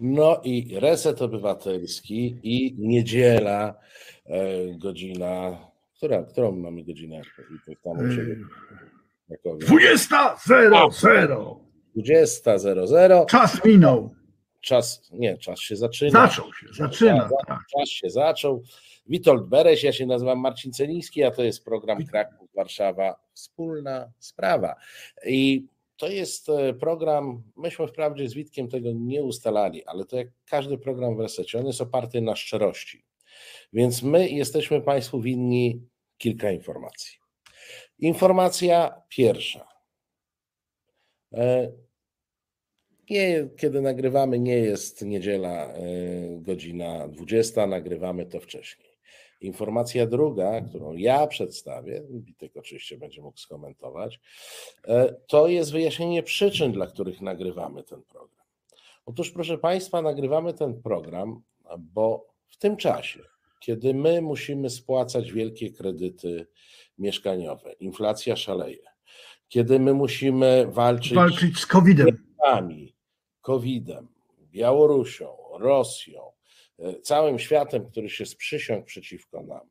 No i reset obywatelski i niedziela, e, godzina, która, którą mamy godzinę? Tam u siebie? Jakowie? 20.00. 20.00. Czas minął. Czas, nie, czas się zaczyna. Zaczął się, zaczyna. Tak. Czas się zaczął. Witold Bereś, ja się nazywam Marcin Celiński, a to jest program Kraków Warszawa Wspólna Sprawa. I to jest e, program, myśmy wprawdzie z Witkiem tego nie ustalali, ale to jak każdy program w resecie, on jest oparty na szczerości. Więc my jesteśmy Państwu winni kilka informacji. Informacja pierwsza. E, nie, kiedy nagrywamy, nie jest niedziela, e, godzina 20, nagrywamy to wcześniej. Informacja druga, którą ja przedstawię, Witek oczywiście będzie mógł skomentować, e, to jest wyjaśnienie przyczyn, dla których nagrywamy ten program. Otóż, proszę Państwa, nagrywamy ten program, bo w tym czasie, kiedy my musimy spłacać wielkie kredyty mieszkaniowe, inflacja szaleje, kiedy my musimy walczyć, walczyć z COVID-em, COVID-em, Białorusią, Rosją, całym światem, który się sprzysiągł przeciwko nam,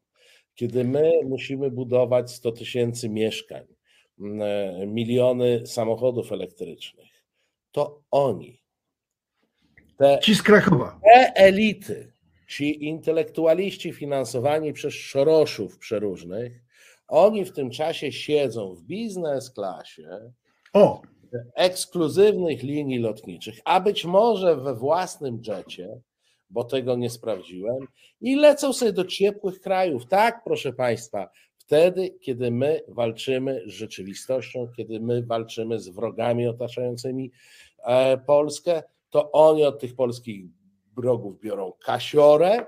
kiedy my musimy budować 100 tysięcy mieszkań, e, miliony samochodów elektrycznych, to oni, te, ci z Krakowa, te elity, ci intelektualiści finansowani przez szoroszów przeróżnych, oni w tym czasie siedzą w biznes klasie, o. ekskluzywnych linii lotniczych, a być może we własnym jecie, bo tego nie sprawdziłem, i lecą sobie do ciepłych krajów. Tak, proszę Państwa, wtedy, kiedy my walczymy z rzeczywistością, kiedy my walczymy z wrogami otaczającymi e, Polskę, to oni od tych polskich wrogów biorą kasiorę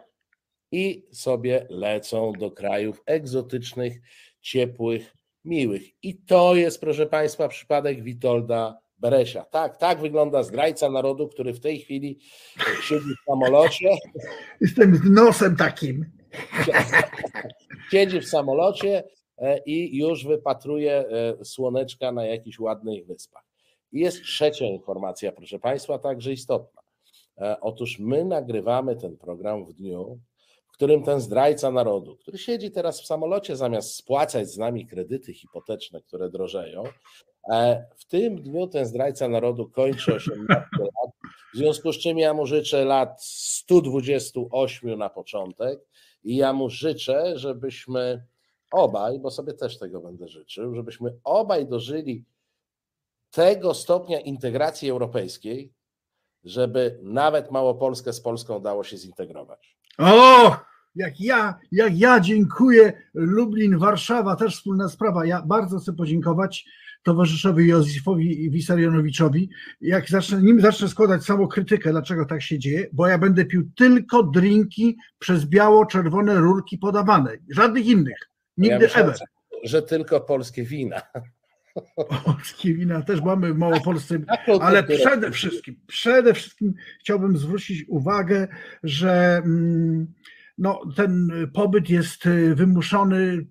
i sobie lecą do krajów egzotycznych, ciepłych, miłych. I to jest, proszę Państwa, przypadek Witolda Beresia. Tak, tak wygląda zdrajca narodu, który w tej chwili siedzi w samolocie. Jestem z nosem takim. Siedzi w samolocie e, i już wypatruje e, słoneczka na jakichś ładnych wyspach. I jest trzecia informacja, proszę Państwa, także istotna. E, otóż my nagrywamy ten program w dniu, w którym ten zdrajca narodu, który siedzi teraz w samolocie, zamiast spłacać z nami kredyty hipoteczne, które drożeją, w tym dniu ten zdrajca narodu kończy 18 lat, w związku z czym ja mu życzę lat 128 na początek i ja mu życzę, żebyśmy obaj, bo sobie też tego będę życzył, żebyśmy obaj dożyli tego stopnia integracji europejskiej, żeby nawet Małopolskę z Polską dało się zintegrować. O! Jak ja, jak ja dziękuję Lublin, Warszawa, też wspólna sprawa. Ja bardzo chcę podziękować towarzyszowi Józefowi Wisarionowiczowi, jak zacznę, nim zacznę składać samokrytykę, dlaczego tak się dzieje, bo ja będę pił tylko drinki przez biało-czerwone rurki podawane, żadnych innych, nigdy ja myślałem, ever. Że tylko polskie wina. Polskie wina też mamy w Małopolsce, ale przede wszystkim, przede wszystkim chciałbym zwrócić uwagę, że mm, no, ten pobyt jest wymuszony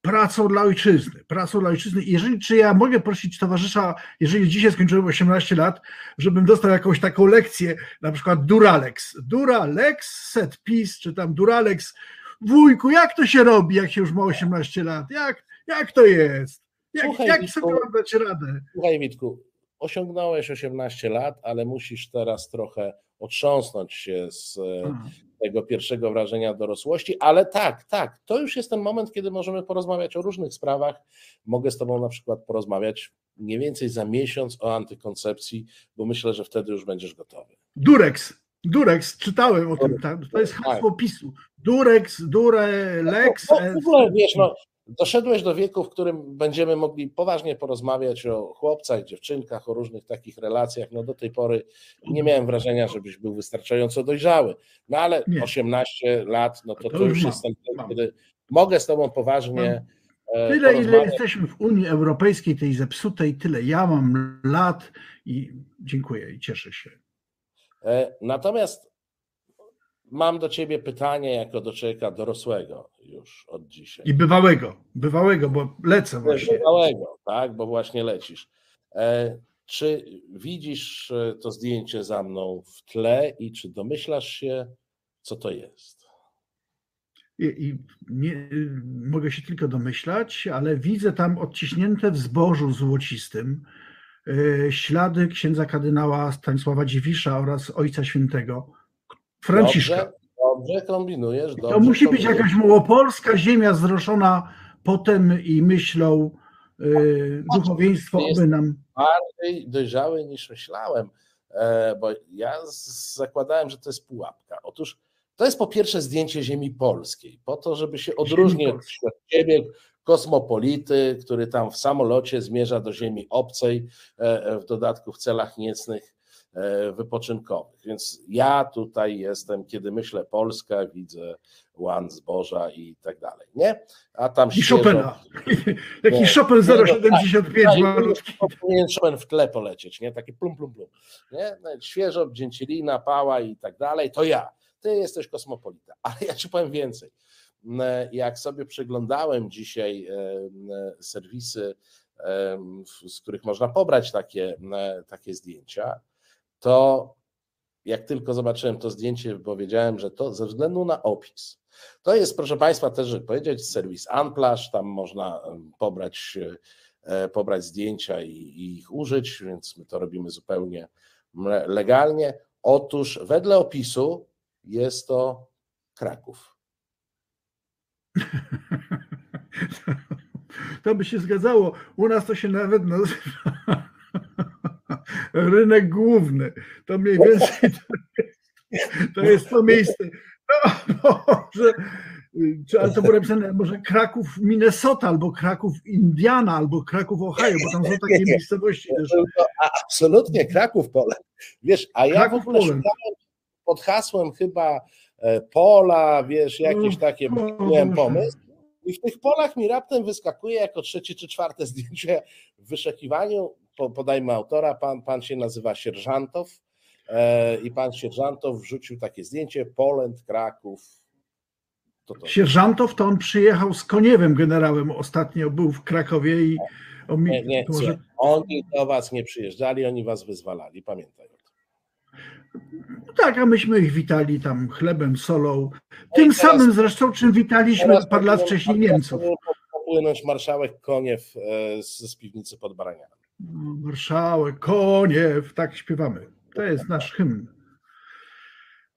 pracą dla ojczyzny, pracą dla ojczyzny. Jeżeli, czy ja mogę prosić towarzysza, jeżeli dzisiaj skończyłem 18 lat, żebym dostał jakąś taką lekcję, na przykład Duralex, Duralex, set piece, czy tam Duralex, wujku, jak to się robi, jak się już ma 18 lat, jak, jak to jest, jak, Słuchaj, jak sobie mam dać radę? Słuchaj Witku, osiągnąłeś 18 lat, ale musisz teraz trochę otrząsnąć się z hmm tego pierwszego wrażenia dorosłości, ale tak, tak, to już jest ten moment, kiedy możemy porozmawiać o różnych sprawach. Mogę z Tobą na przykład porozmawiać mniej więcej za miesiąc o antykoncepcji, bo myślę, że wtedy już będziesz gotowy. Durex, Durex, czytałem o tym, tak? to jest hasło tak. PiSu. Durex, Durelex. No, no, w ogóle, wiesz, no, Doszedłeś do wieku, w którym będziemy mogli poważnie porozmawiać o chłopcach, dziewczynkach, o różnych takich relacjach. No do tej pory nie miałem wrażenia, żebyś był wystarczająco dojrzały. No ale nie. 18 lat, no to, to, to już jest ten kiedy mogę z tobą poważnie. E, tyle, ile jesteśmy w Unii Europejskiej, tej zepsutej, tyle ja mam lat i dziękuję i cieszę się. E, natomiast mam do ciebie pytanie jako do człowieka dorosłego już od dzisiaj. I bywałego, bywałego, bo lecę właśnie. Bywałego, tak, bo właśnie lecisz. E, Czy widzisz e, to zdjęcie za mną w tle i czy domyślasz się, co to jest? I, i nie, mogę się tylko domyślać, ale widzę tam odciśnięte w zbożu złocistym ślady księdza kardynała Stanisława Dziwisza oraz Ojca Świętego Franciszka. Dobrze, dobrze kombinujesz. Dobrze to musi być jakaś małopolska ziemia zroszona potem i myślą yy, duchowieństwo, oby nam. Bardziej dojrzały niż myślałem, e, bo ja zakładałem, że to jest pułapka. Otóż to jest po pierwsze zdjęcie ziemi polskiej, po to, żeby się odróżnić od siebie, kosmopolity, który tam w samolocie zmierza do ziemi obcej, e, e, w dodatku w celach niecnych wypoczynkowych. Więc ja tutaj jestem, kiedy myślę Polska, widzę łan zboża i tak dalej, nie? A tam I Chopina. Jaki Chopin 075 tak, malutki. Powinien Chopin w tle polecieć, nie? Taki plum, plum, plum. Nie? No świeżo, Dzięcielina, Pała i tak dalej, to ja ty jesteś kosmopolita. Ale ja ci powiem więcej. Jak sobie przeglądałem dzisiaj e, serwisy, z których można pobrać takie, takie zdjęcia, to jak tylko zobaczyłem to zdjęcie, powiedziałem, że to ze względu na opis. To jest, proszę Państwa, też powiedzieć, serwis Unplash, tam można pobrać, e, pobrać zdjęcia i, i ich użyć, więc my to robimy zupełnie legalnie. Otóż wedle opisu jest to Kraków. To by się zgadzało. U nas to się nawet nazywa rynek główny. To mniej więcej to jest to, miejsce. No, może, czy, ale to było napisane może Kraków, Minnesota, albo Kraków, Indiana, albo Kraków, Ohio, bo tam są takie miejscowości. Też. Absolutnie, Kraków, Pole. Wiesz, a ja Kraków, w ogóle szukałem pod hasłem chyba e, pola, wiesz, jakieś takie, miałem pomysł. I w tych polach mi raptem wyskakuje jako trzecie czy czwarte zdjęcie w wyszukiwaniu, podajmy autora, pan, pan się nazywa Sierżantow e, i pan Sierżantow wrzucił takie zdjęcie, Polend, Kraków. To to. Sierżantow to on przyjechał z Koniewem generałem ostatnio, był w Krakowie i... Nie, nie, może... oni do was nie przyjeżdżali, oni was wyzwalali, pamiętaj. Tak, a myśmy ich witali tam chlebem, solą. Tym samym zresztą, czym witaliśmy parę lat wcześniej Niemców. Popłynąć marszałek Koniew e, z, z piwnicy pod Baranianem. No, marszałek Koniew, tak śpiewamy. To jest nasz hymn.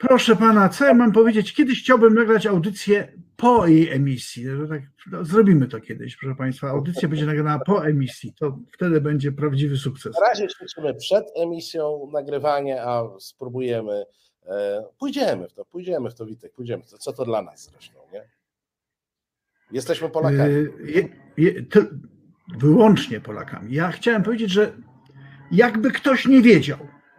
Proszę pana, co ja mam powiedzieć? Kiedyś chciałbym nagrać audycję po jej emisji. No tak, no, zrobimy to kiedyś, proszę państwa. Audycja będzie nagrana po emisji. To wtedy będzie prawdziwy sukces. Na razie ćwiczymy przed emisją nagrywanie, a spróbujemy. E, pójdziemy w to, pójdziemy w to, Witek, pójdziemy w to. Co to dla nas zresztą, nie? Jesteśmy Polakami. E, je, je, wyłącznie Polakami. Ja chciałem powiedzieć, że jakby ktoś nie wiedział,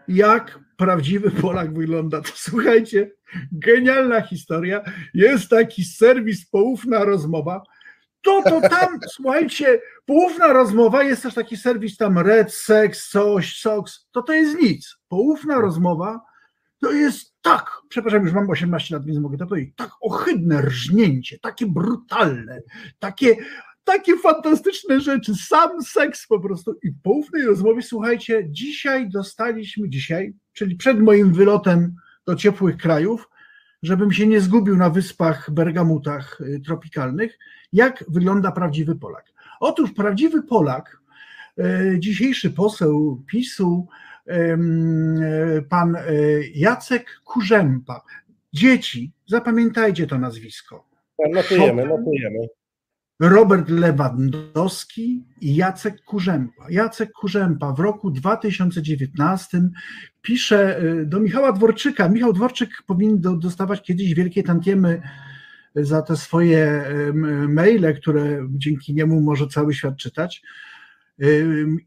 jak prawdziwy Polak wygląda, to słuchajcie, genialna historia. Jest taki serwis Poufna Rozmowa. To, to tam, słuchajcie, poufna rozmowa, jest też taki serwis tam Red, Sex, coś, Sox, to to jest nic. Poufna rozmowa to jest tak, przepraszam, już mam 18 lat, więc mogę to powiedzieć, tak ohydne rżnięcie, takie brutalne, takie takie fantastyczne rzeczy, sam seks po prostu. I po ufnej rozmowie, słuchajcie, dzisiaj dostaliśmy, dzisiaj, czyli przed moim wylotem do ciepłych krajów, żebym się nie zgubił na wyspach Bergamutach y, tropikalnych, jak wygląda prawdziwy Polak. Otóż prawdziwy Polak, y, dzisiejszy poseł PiSu, y, pan Jacek Kurzępa. Dzieci, zapamiętajcie to nazwisko. Notujemy, notujemy. Robert Lewandowski i Jacek Kurzępa. Jacek Kurzępa w roku 2019 pisze y, do Michała Dworczyka. Michał Dworczyk powinien dostawać kiedyś wielkie tantiemy za te swoje maile, które dzięki niemu może cały świat czytać.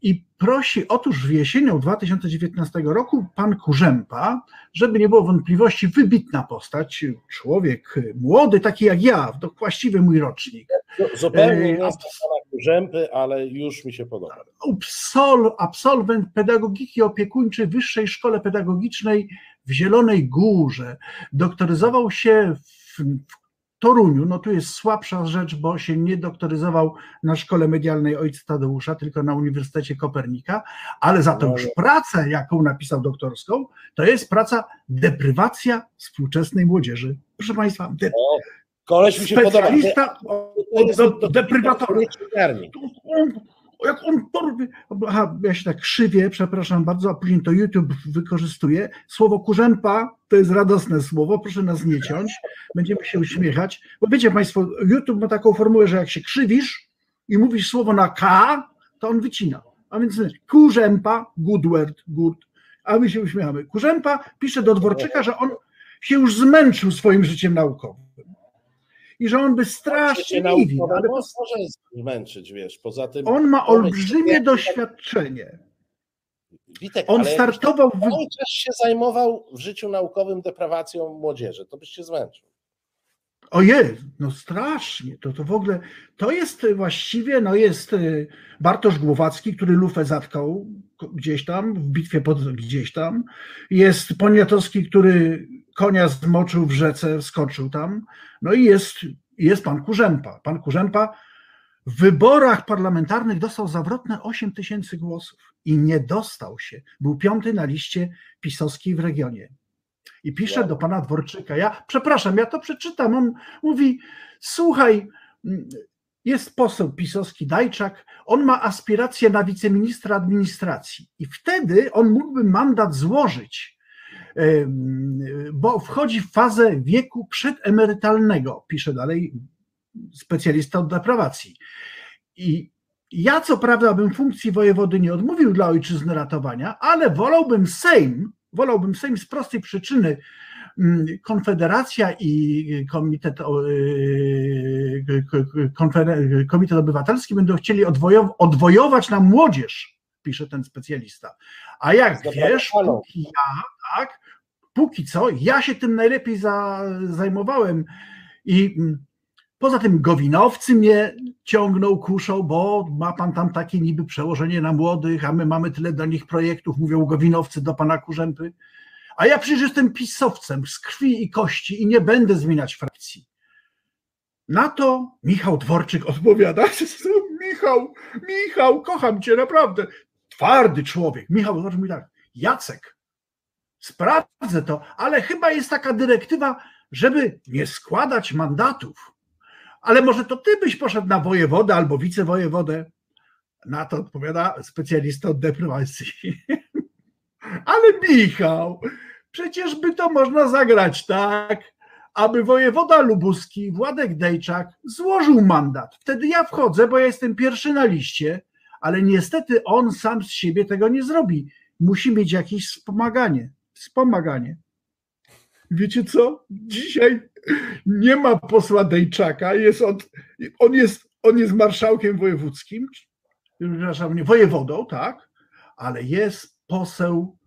I prosi, otóż w jesienią 2019 roku pan Kurzępa, żeby nie było wątpliwości, wybitna postać, człowiek młody, taki jak ja, to właściwy mój rocznik. Zupełnie nie jest pana Kurzępy, ale już mi się podoba. Absol, absolwent pedagogiki opiekuńczej Wyższej Szkole Pedagogicznej w Zielonej Górze. Doktoryzował się w, w Toruniu, no tu jest słabsza rzecz, bo się nie doktoryzował na szkole medialnej ojca Tadeusza, tylko na Uniwersytecie Kopernika, ale za to już pracę, jaką napisał doktorską, to jest praca deprywacja współczesnej młodzieży. Proszę Państwa, de- O, koleś mi się podoba. specjalista od, od, od deprywatora. Jak on robi. Aha, ja się tak krzywię, przepraszam bardzo, a później to YouTube wykorzystuje. Słowo kurzępa to jest radosne słowo, proszę nas nie ciąć, będziemy się uśmiechać. Bo wiecie Państwo, YouTube ma taką formułę, że jak się krzywisz i mówisz słowo na K, to on wycina. A więc kurzępa, good word, good, a my się uśmiechamy. Kurzępa pisze do Dworczyka, że on się już zmęczył swoim życiem naukowym i że on by strasznie niwi, ale to, może zmęczyć, wiesz, poza tym... on ma olbrzymie doświadczenie. Witek, On startował w... cały czas się zajmował w życiu naukowym deprawacją młodzieży, to byś się zmęczył. Ojej, no strasznie, to, to w ogóle, to jest właściwie, no jest y, Bartosz Głowacki, który lufę zatkał gdzieś tam, w bitwie pod gdzieś tam, jest Poniatowski, który konia zmoczył w rzece, skoczył tam, no i jest, jest pan Kurzępa. Pan Kurzępa w wyborach parlamentarnych dostał zawrotne 8 tysięcy głosów i nie dostał się, był piąty na liście pisowskiej w regionie. I pisze do pana Dworczyka. Ja przepraszam, ja to przeczytam. On mówi: Słuchaj, jest poseł pisowski Dajczak, on ma aspiracje na wiceministra administracji. I wtedy on mógłby mandat złożyć, bo wchodzi w fazę wieku przedemerytalnego, pisze dalej specjalista od deprawacji. I ja co prawda bym funkcji wojewody nie odmówił dla ojczyzny ratowania, ale wolałbym Sejm, wolałbym Sejm z prostej przyczyny. Konfederacja i Komitet, y, Komitet Obywatelski będą chcieli odwojować nam młodzież, pisze ten specjalista. A jak wiesz, póki ja, tak, póki co, ja się tym najlepiej za, zajmowałem i mm, Poza tym Gowinowcy mnie ciągną, kuszą, bo ma pan tam takie niby przełożenie na młodych, a my mamy tyle do nich projektów, mówią Gowinowcy do pana Kurzępy. A ja przecież jestem pisowcem z krwi i kości i nie będę zmieniać frakcji. Na to Michał Dworczyk odpowiada: Michał, Michał, kocham cię naprawdę. Twardy człowiek. Michał Dworczyk mówi tak: Jacek, sprawdzę to, ale chyba jest taka dyrektywa, żeby nie składać mandatów ale może to ty byś poszedł na wojewodę albo wicewojewodę. Na to odpowiada specjalista od deprywacji. ale Michał, przecież by to można zagrać tak, aby wojewoda lubuski, Władek Dejczak, złożył mandat. Wtedy ja wchodzę, bo ja jestem pierwszy na liście, ale niestety on sam z siebie tego nie zrobi. Musi mieć jakieś wspomaganie. Wspomaganie. Wiecie co? Dzisiaj nie ma posła Dejczaka, jest od, on, jest, on jest marszałkiem wojewódzkim, przepraszam, nie, wojewodą, tak, ale jest poseł,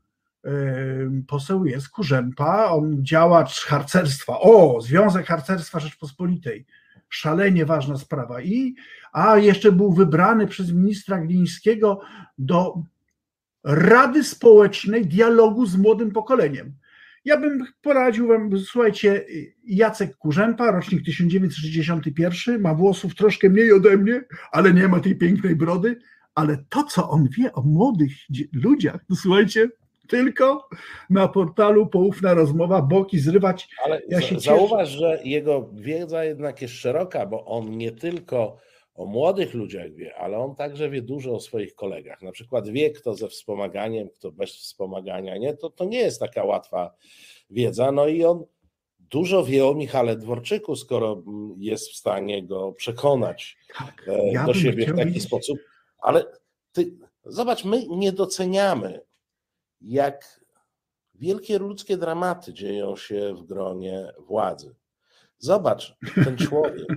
poseł jest Kurzępa, on działacz harcerstwa, o, Związek Harcerstwa Rzeczpospolitej, szalenie ważna sprawa i, a jeszcze był wybrany przez ministra Glińskiego do Rady Społecznej Dialogu z Młodym Pokoleniem. Ja bym poradził wam, słuchajcie, Jacek Kurzępa, rocznik 1961, ma włosów troszkę mniej ode mnie, ale nie ma tej pięknej brody, ale to, co on wie o młodych ludziach, słuchajcie, tylko na portalu Poufna Rozmowa, boki zrywać. Ale ja się zauważ, cieszę. że jego wiedza jednak jest szeroka, bo on nie tylko o młodych ludziach wie, ale on także wie dużo o swoich kolegach. Na przykład wie, kto ze wspomaganiem, kto bez wspomagania. Nie? To, to nie jest taka łatwa wiedza. No i on dużo wie o Michale Dworczyku, skoro jest w stanie go przekonać tak, e, ja do siebie w taki wiedzieć. sposób. Ale ty, zobacz, my nie doceniamy, jak wielkie ludzkie dramaty dzieją się w gronie władzy. Zobacz, ten człowiek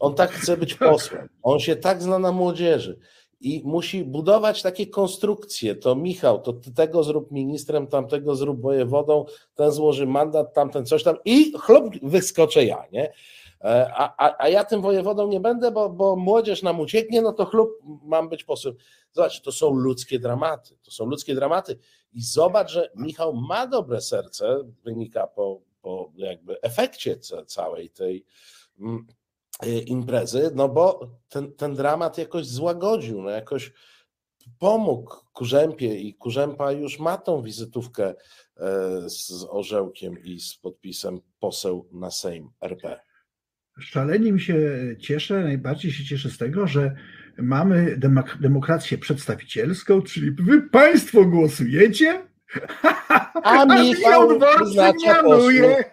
On tak chce być posłem. On się tak zna na młodzieży i musi budować takie konstrukcje. To Michał, to ty tego zrób ministrem, tamtego zrób wojewodą, ten złoży mandat, tamten coś tam i chlop wyskoczę ja, nie? E, a, a, a ja tym wojewodą nie będę, bo, bo młodzież nam ucieknie, no to chlub mam być posłem. Zobacz, to są ludzkie dramaty. To są ludzkie dramaty. I zobacz, że Michał ma dobre serce, wynika po po jakby efekcie całej tej mm, imprezy, no bo ten, ten dramat jakoś złagodził, no jakoś pomógł Kurzępie i Kurzępa już ma tą wizytówkę e, z orzełkiem i z podpisem poseł na Sejm RP. Szalenie mi się cieszę, najbardziej się cieszę z tego, że mamy demok demokrację przedstawicielską, czyli wy państwo głosujecie, a Michał wyznacza mianuje.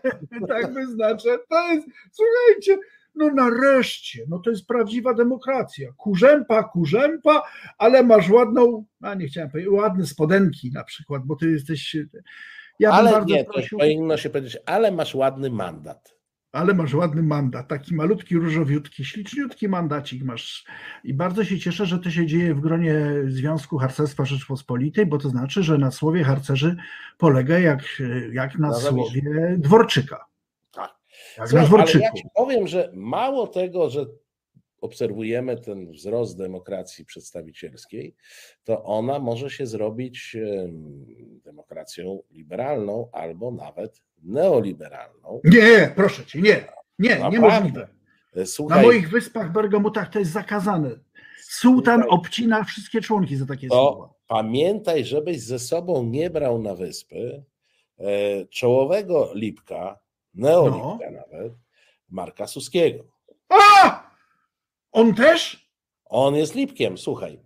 Tak wyznacza. To jest, słuchajcie, no nareszcie, no to jest prawdziwa demokracja. Kurzępa, kurzępa, ale masz ładną, a nie chciałem powiedzieć, ładne spodenki na przykład, bo ty jesteś. Ja ale nie, prosił, powinno się powiedzieć, ale masz ładny mandat. Ale masz ładny mandat, taki malutki, różowiutki, śliczniutki mandacik masz. I bardzo się cieszę, że to się dzieje w gronie Związku Harcerstwa Rzeczpospolitej, bo to znaczy, że na słowie harcerzy polega jak, jak na słowie Dworczyka. Jak Słuchaj, ale ja ci powiem, że mało tego, że obserwujemy ten wzrost demokracji przedstawicielskiej, to ona może się zrobić demokracją liberalną albo nawet neoliberalną. Nie, proszę cię, nie, nie, no, niemożliwe. Słuchaj, Na moich wyspach Bergamutach to jest zakazane. Sułtan słuchaj, obcina wszystkie członki za takie słowa. Pamiętaj, żebyś ze sobą nie brał na wyspy e, czołowego lipka, neolipka no. nawet, Marka Suskiego. On też? On jest lipkiem, słuchaj.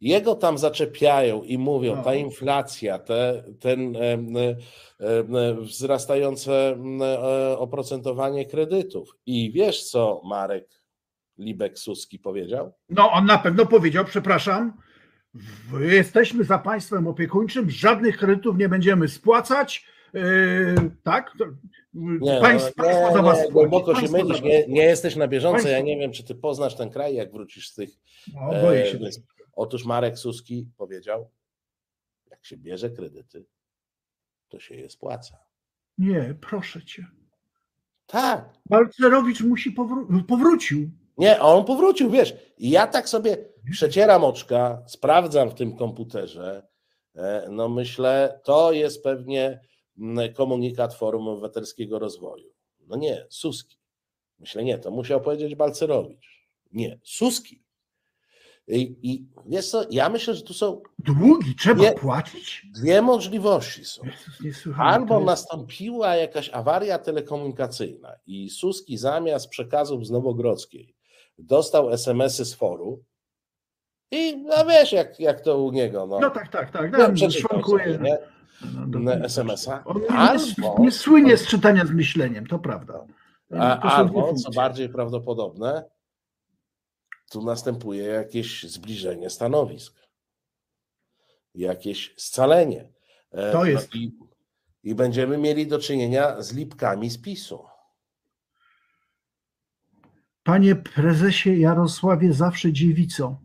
Jego tam zaczepiają i mówią, no. ta inflacja, te, ten e, e, wzrastające e, oprocentowanie kredytów. I wiesz, co Marek Libek Suski powiedział? No, on na pewno powiedział, przepraszam, jesteśmy za państwem opiekuńczym, żadnych kredytów nie będziemy spłacać, tak? Nie, państw, no, państwo nie, nie, głęboko się mylisz, nie, nie jesteś na bieżąco. Państwo. Ja nie wiem, czy ty poznasz ten kraj, jak wrócisz z tych. No, boję się. E, otóż Marek Suski powiedział, jak się bierze kredyty, to się je spłaca. Nie, proszę cię. Tak. Balcerowicz musi powró- powrócił. Nie, on powrócił, wiesz. Ja tak sobie przecieram oczka, sprawdzam w tym komputerze. E, no myślę, to jest pewnie komunikat Forum Obywatelskiego Rozwoju. No nie, Suski. Myślę, nie, to musiał powiedzieć Balcerowicz. Nie, Suski. I, i wiesz co, ja myślę, że tu są. Długi trzeba dwie, płacić? Dwie możliwości są. Albo nastąpiła jakaś awaria telekomunikacyjna i Suski zamiast przekazów z Nowogrodzkiej dostał SMS-y z foru. I no wiesz, jak, jak to u niego. No, no tak, tak, tak. No, no, no, SMS-a. On albo, nie, słynie z czytania z myśleniem, to prawda. A, albo, co bardziej prawdopodobne, tu następuje jakieś zbliżenie stanowisk, jakieś scalenie. E, to no jest. I, I będziemy mieli do czynienia z lipkami z PiSu. Panie prezesie Jarosławie zawsze dziewico,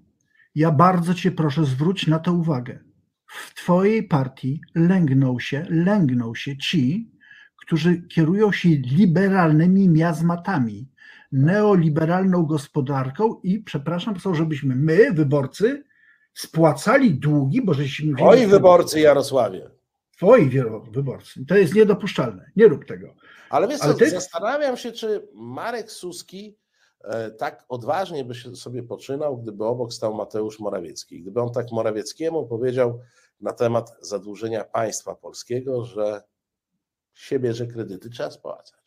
ja bardzo cię proszę zwróć na to uwagę w Twojej partii lęgną się, lęgną się ci, którzy kierują się liberalnymi miazmatami, neoliberalną gospodarką i przepraszam, są, żebyśmy my, wyborcy, spłacali długi, bo żeśmy... Twoi wyborcy, Jarosławie. Twoi wyborcy. To jest niedopuszczalne. Nie rób tego. Ale wiesz Ale ty... zastanawiam się, czy Marek Suski tak odważnie by się sobie poczynał, gdyby obok stał Mateusz Morawiecki. Gdyby on tak Morawieckiemu powiedział na temat zadłużenia państwa polskiego, że siebie, że kredyty trzeba spłacać.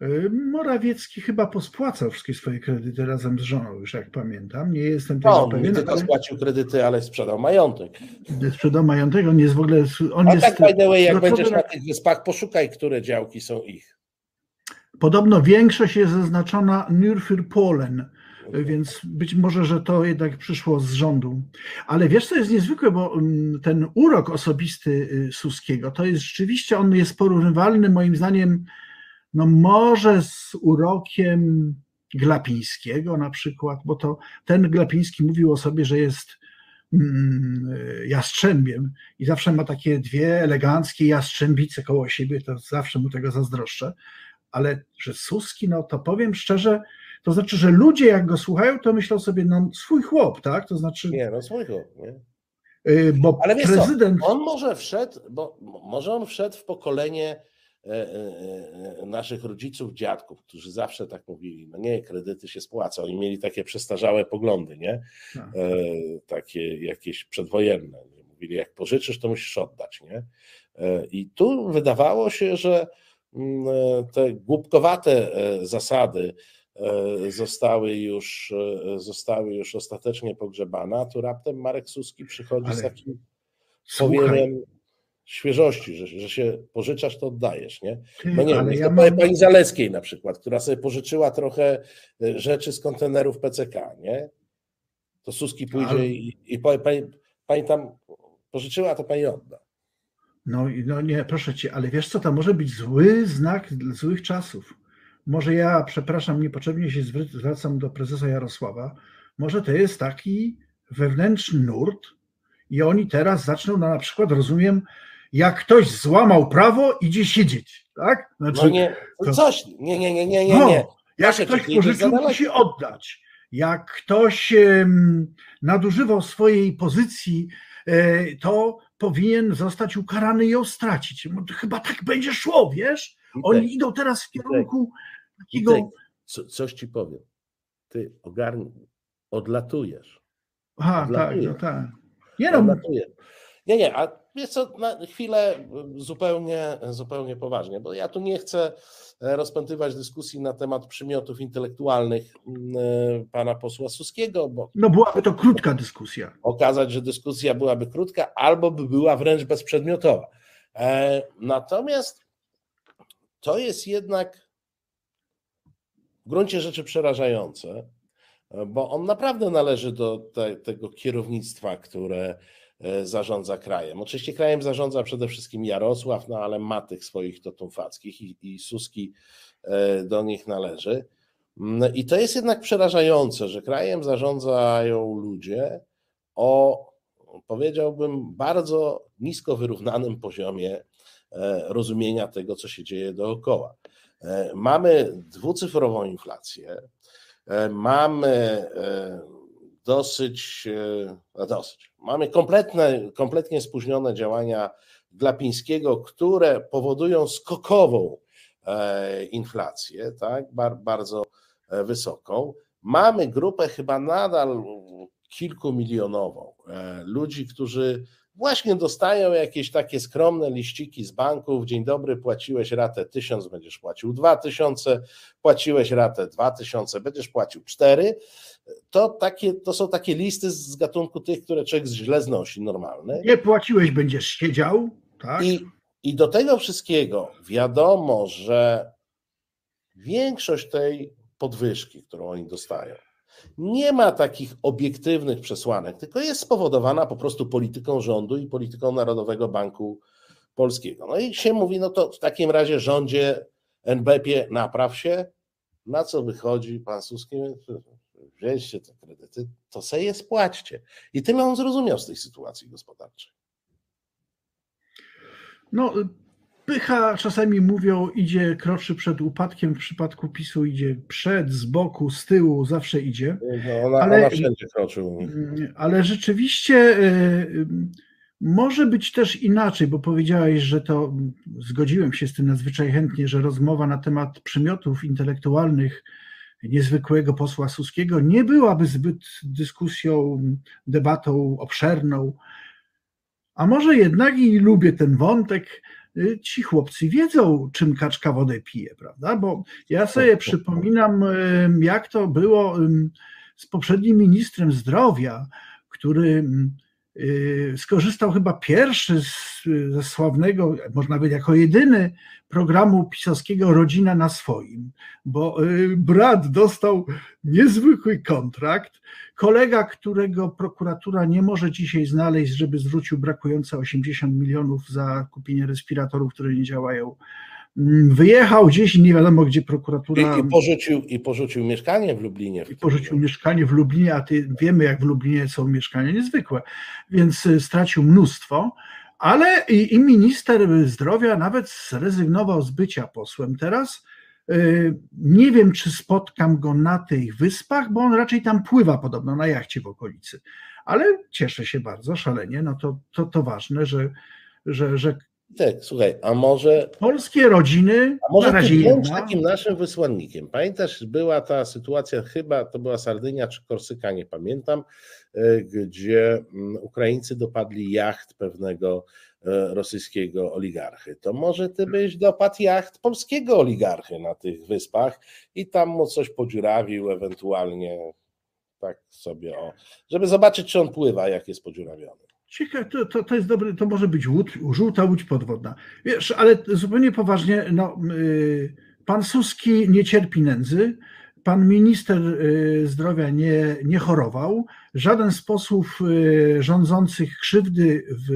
E, Morawiecki chyba pospłacał wszystkie swoje kredyty razem z żoną, już jak pamiętam. Nie jestem tego no, on pewien. Nie tylko spłacił kredyty, ale sprzedał majątek. Sprzedał majątek, on jest w ogóle... On A jest... tak, by the way, jak będziesz na tych wyspach, poszukaj, które działki są ich. Podobno większość jest zaznaczona Nürfürpolen, więc być może, że to jednak przyszło z rządu. Ale wiesz, co jest niezwykłe, bo mm, ten urok osobisty y, Suskiego, to jest rzeczywiście, on jest porównywalny moim zdaniem, no może z urokiem Glapińskiego na przykład, bo to ten Glapiński mówił o sobie, że jest mm, jastrzębiem i zawsze ma takie dwie eleganckie jastrzębice koło siebie, to zawsze mu tego zazdroszczę ale że Suski, no to powiem szczerze, to znaczy, że ludzie jak go słuchają, to myślą sobie, no swój chłop, tak? To znaczy. Nie, no swój chłop, nie? Y, bo Ale prezydent. Co, on może wszedł, bo może on wszedł w pokolenie e, e, e, naszych rodziców, dziadków, którzy zawsze tak mówili, no nie, kredyty się spłacą i mieli takie przestarzałe poglądy, nie? Tak. Takie jakieś przedwojenne. Mówili, jak pożyczysz, to musisz oddać, nie? I tu wydawało się, że te głupkowate zasady zostały już, zostały już ostatecznie pogrzebane, a tu raptem Marek Suski przychodzi Ale... z takim powiem świeżości, że, że się pożyczasz, to oddajesz, nie? No nie, Ale ja mam... pani Zaleskiej na przykład, która sobie pożyczyła trochę e, rzeczy z kontenerów PCK, nie? To Suski pójdzie Ale... i, i powie, pani, pani tam pożyczyła, to pani odda. No, no nie, proszę cię, ale wiesz co, to może być zły znak złych czasów. Może ja, przepraszam, niepotrzebnie się zwracam do prezesa Jarosława. Może to jest taki wewnętrzny nurt i oni teraz zaczną na, na przykład, rozumiem, jak ktoś złamał prawo, idzie siedzieć, tak? Znaczy, no nie, to, coś, nie, nie, nie, nie, nie. No, nie. jak ktoś pożyczył, musi oddać. Jak ktoś um, nadużywał swojej pozycji, e, to powinien zostać ukarany i ją stracić. Chyba tak będzie szło, wiesz? Oni idą teraz w kierunku takiego. Co, coś ci powiem. Ty ogarnij, odlatujesz. Aha, odlatujesz. tak, no tak. Nie no. Nie, nie, a jest co, na chwilę zupełnie, zupełnie poważnie, bo ja tu nie chcę e, rozpętywać dyskusji na temat przymiotów intelektualnych mm, e, pana posła Suskiego, bo... No byłaby to krótka dyskusja. Okazać, że dyskusja byłaby krótka, albo by była wręcz bezprzedmiotowa. E, natomiast to jest jednak w gruncie rzeczy przerażające, bo on naprawdę należy do te, tego kierownictwa, które zarządza krajem. Oczywiście krajem zarządza przede wszystkim Jarosław, no ale ma tych swoich totumfackich i, i Suski e, do nich należy. Mm, I to jest jednak przerażające, że krajem zarządzają ludzie o, powiedziałbym, bardzo nisko wyrównanym poziomie e, rozumienia tego, co się dzieje dookoła. E, mamy dwucyfrową inflację, e, mamy e, dosyć, no dosyć, mamy kompletne, kompletnie spóźnione działania Glapińskiego, które powodują skokową inflację, tak, bardzo wysoką. Mamy grupę chyba nadal kilkumilionową ludzi, którzy właśnie dostają jakieś takie skromne liściki z banków. Dzień dobry, płaciłeś ratę 1000, będziesz płacił 2000, płaciłeś ratę 2000, będziesz płacił 4. To, takie, to są takie listy z gatunku tych, które człowiek źle znosi, normalne. Nie płaciłeś, będziesz siedział. Tak? I, I do tego wszystkiego wiadomo, że większość tej podwyżki, którą oni dostają, nie ma takich obiektywnych przesłanek, tylko jest spowodowana po prostu polityką rządu i polityką Narodowego Banku Polskiego. No i się mówi, no to w takim razie rządzie NBP napraw się, na co wychodzi pan Suski? Wzięliście te kredyty, to se je spłaćcie. I tyle on zrozumiał z tej sytuacji gospodarczej. No, Pycha czasami mówią, idzie, kroczy przed upadkiem, w przypadku PiSu idzie przed, z boku, z tyłu, zawsze idzie. No, ona, ale, ona wszędzie kroczy. Ale rzeczywiście y, może być też inaczej, bo powiedziałeś, że to, zgodziłem się z tym nadzwyczaj chętnie, że rozmowa na temat przymiotów intelektualnych niezwykłego posła Suskiego nie byłaby zbyt dyskusją, debatą obszerną, a może jednak i lubię ten wątek, Y, ci chłopcy wiedzą, czym kaczka wodę pije, prawda? Bo ja sobie przypominam, jak to było z poprzednim ministrem zdrowia, który y, skorzystał chyba pierwszy z, ze sławnego, można powiedzieć jako jedyny programu pisowskiego Rodzina na swoim, bo y, brat dostał niezwykły kontrakt, kolega, którego prokuratura nie może dzisiaj znaleźć, żeby zwrócił brakujące 80 milionów za kupienie respiratorów, które nie działają, wyjechał gdzieś i nie wiadomo gdzie prokuratura. I, i, porzucił, I porzucił mieszkanie w Lublinie. I porzucił mieszkanie w Lublinie, a ty wiemy, jak w Lublinie są mieszkania niezwykłe, więc y, stracił mnóstwo. Ale i, i minister zdrowia nawet zrezygnował z bycia posłem. Teraz Nie wiem, czy spotkam go na tych wyspach, bo on raczej tam pływa podobno na jachcie w okolicy. Ale cieszę się bardzo, szalenie. No to, to, to ważne, że, że, że tak, słuchaj, a może. Polskie rodziny. A może na razie ty takim naszym wysłannikiem. Pamiętasz, była ta sytuacja, chyba to była Sardynia czy Korsyka, nie pamiętam, e, gdzie mm, Ukraińcy dopadli jacht pewnego e, rosyjskiego oligarchy. To może ty byś dopadł jacht polskiego oligarchy na tych wyspach i tam mu coś podziurawił, ewentualnie tak sobie o, żeby zobaczyć, czy on pływa, jak jest podziurawiony. Ciekawe, to, to, to jest dobry, to może być łódź, żółta łódź podwodna. Wiesz, ale zupełnie poważnie, no, yy, pan Suski nie cierpi nędzy, pan minister yy, zdrowia nie, nie chorował, żaden z posłów yy, rządzących krzywdy w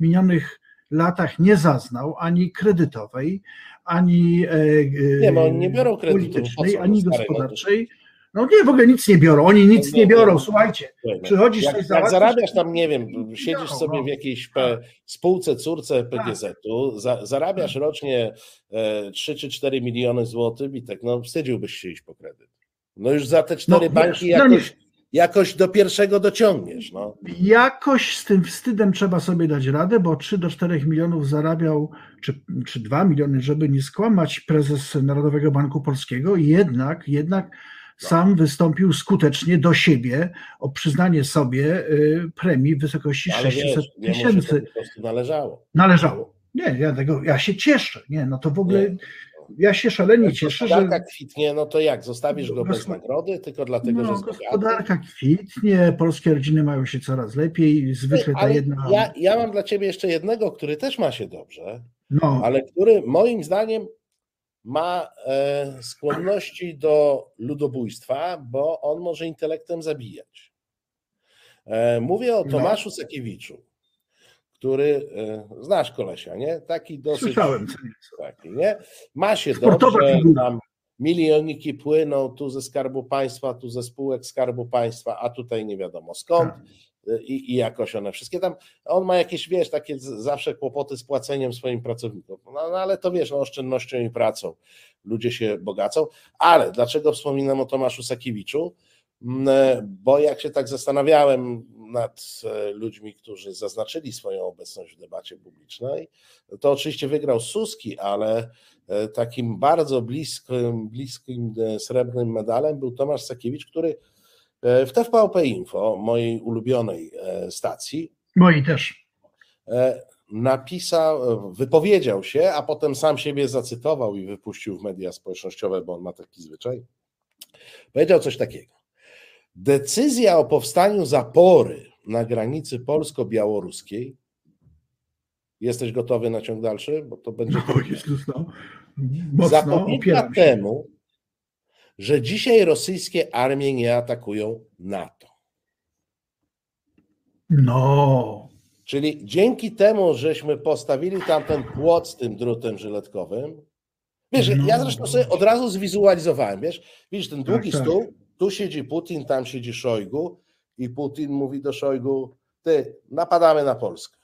minionych latach nie zaznał ani kredytowej, ani yy, nie, bo nie biorą politycznej, ani gospodarczej. No nie, w ogóle nic nie biorą, oni nic nie biorą, słuchajcie, przychodzisz jak, coś jak zarabiasz tam, nie wiem, siedzisz sobie w jakiejś spółce, córce PGZ-u, za, zarabiasz rocznie 3 e, czy 4 miliony złotych i tak, no wstydziłbyś się iść po kredyt. No już za te cztery no, banki no jakoś, no jakoś do pierwszego dociągniesz. No. Jakoś z tym wstydem trzeba sobie dać radę, bo 3 do 4 milionów zarabiał, czy, czy 2 miliony, żeby nie skłamać, prezes Narodowego Banku Polskiego, jednak, jednak sam wystąpił skutecznie do siebie o przyznanie sobie y, premii w wysokości Ale 600 wiesz, tysięcy. Po należało. Należało. Nie, ja, tego, ja się cieszę. Nie, no to w ogóle. Nie. Ja się szalenie cieszę, że. Gospodarka kwitnie, no to jak? Zostawisz go bez nagrody, tylko dlatego, no, że Gospodarka kwitnie, polskie rodziny mają się coraz lepiej, zwykle ta jedna. Ja, ja mam dla ciebie jeszcze jednego, który też ma się dobrze, no. ale który moim zdaniem ma e, skłonności do ludobójstwa, bo on może intelektem zabijać. E, mówię o no. Tomaszu Sakiewiczu, który, e, znasz kolesia, nie? Taki dosyć... Słyszałem. Taki, nie? Ma się dobrze, tam milioniki płyną tu ze Skarbu Państwa, tu ze spółek Skarbu Państwa, a tutaj nie wiadomo skąd. I, i jakoś one wszystkie tam, on ma jakieś, wiesz, takie zawsze kłopoty z płaceniem swoim pracownikom, no, no ale to wiesz, no, oszczędnością i pracą. Ludzie się bogacą, ale dlaczego wspominam o Tomaszu Sakiewiczu? Mm, e, bo jak się tak zastanawiałem nad e, ludźmi, którzy zaznaczyli swoją obecność w debacie publicznej, to oczywiście wygrał Suski, ale e, takim bardzo bliskim, bliskim srebrnym medalem był Tomasz Sakiewicz, który w TVP Info, mojej ulubionej e, stacji. Moi też. E, napisał, wypowiedział się, a potem sam siebie zacytował i wypuścił w media społecznościowe, bo on ma taki zwyczaj. Powiedział coś takiego. Decyzja o powstaniu zapory na granicy polsko-białoruskiej. Jesteś gotowy na ciąg dalszy? Bo to będzie. No, Jezus, no. Mocno Zapobiega temu, że dzisiaj rosyjskie armie nie atakują NATO. No. Czyli dzięki temu, żeśmy postawili tam ten płot z tym drutem żyletkowym, wiesz, no. ja zresztą sobie od razu zwizualizowałem, wiesz, widzisz ten długi tak, tak. stół, tu siedzi Putin, tam siedzi Szojgu i Putin mówi do Szojgu, ty, napadamy na Polskę.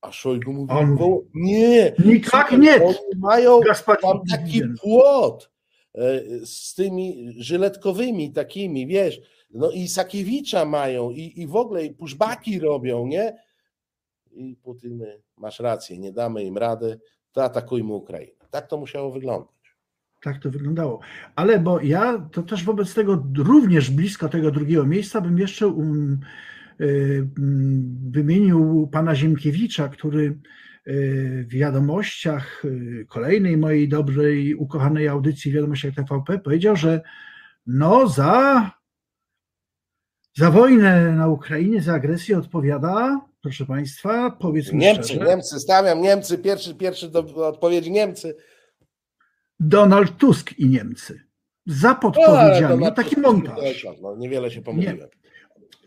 A Szojgu mówi, On... nie, nikak nie. Oni mają tam taki płot, z tymi żyletkowymi takimi, wiesz, no i Sakiewicza mają i, i w ogóle i pushbacki robią, nie? I Putin, masz rację, nie damy im rady, to atakujmy Ukrainę. Tak to musiało wyglądać. Tak to wyglądało. Ale bo ja to też wobec tego również blisko tego drugiego miejsca bym jeszcze um, y, wymienił pana Ziemkiewicza, który w wiadomościach y, kolejnej mojej dobrej, ukochanej audycji Wiadomościach TVP powiedział, że no za, za wojnę na Ukrainie, za agresję odpowiada, proszę Państwa, powiedzmy Niemcy, szczerze, Niemcy, stawiam Niemcy, pierwszy, pierwszy do odpowiedzi Niemcy. Donald Tusk i Niemcy. Za podpowiedziami, no, taki montaż. No, niewiele się pomyliłem. Nie.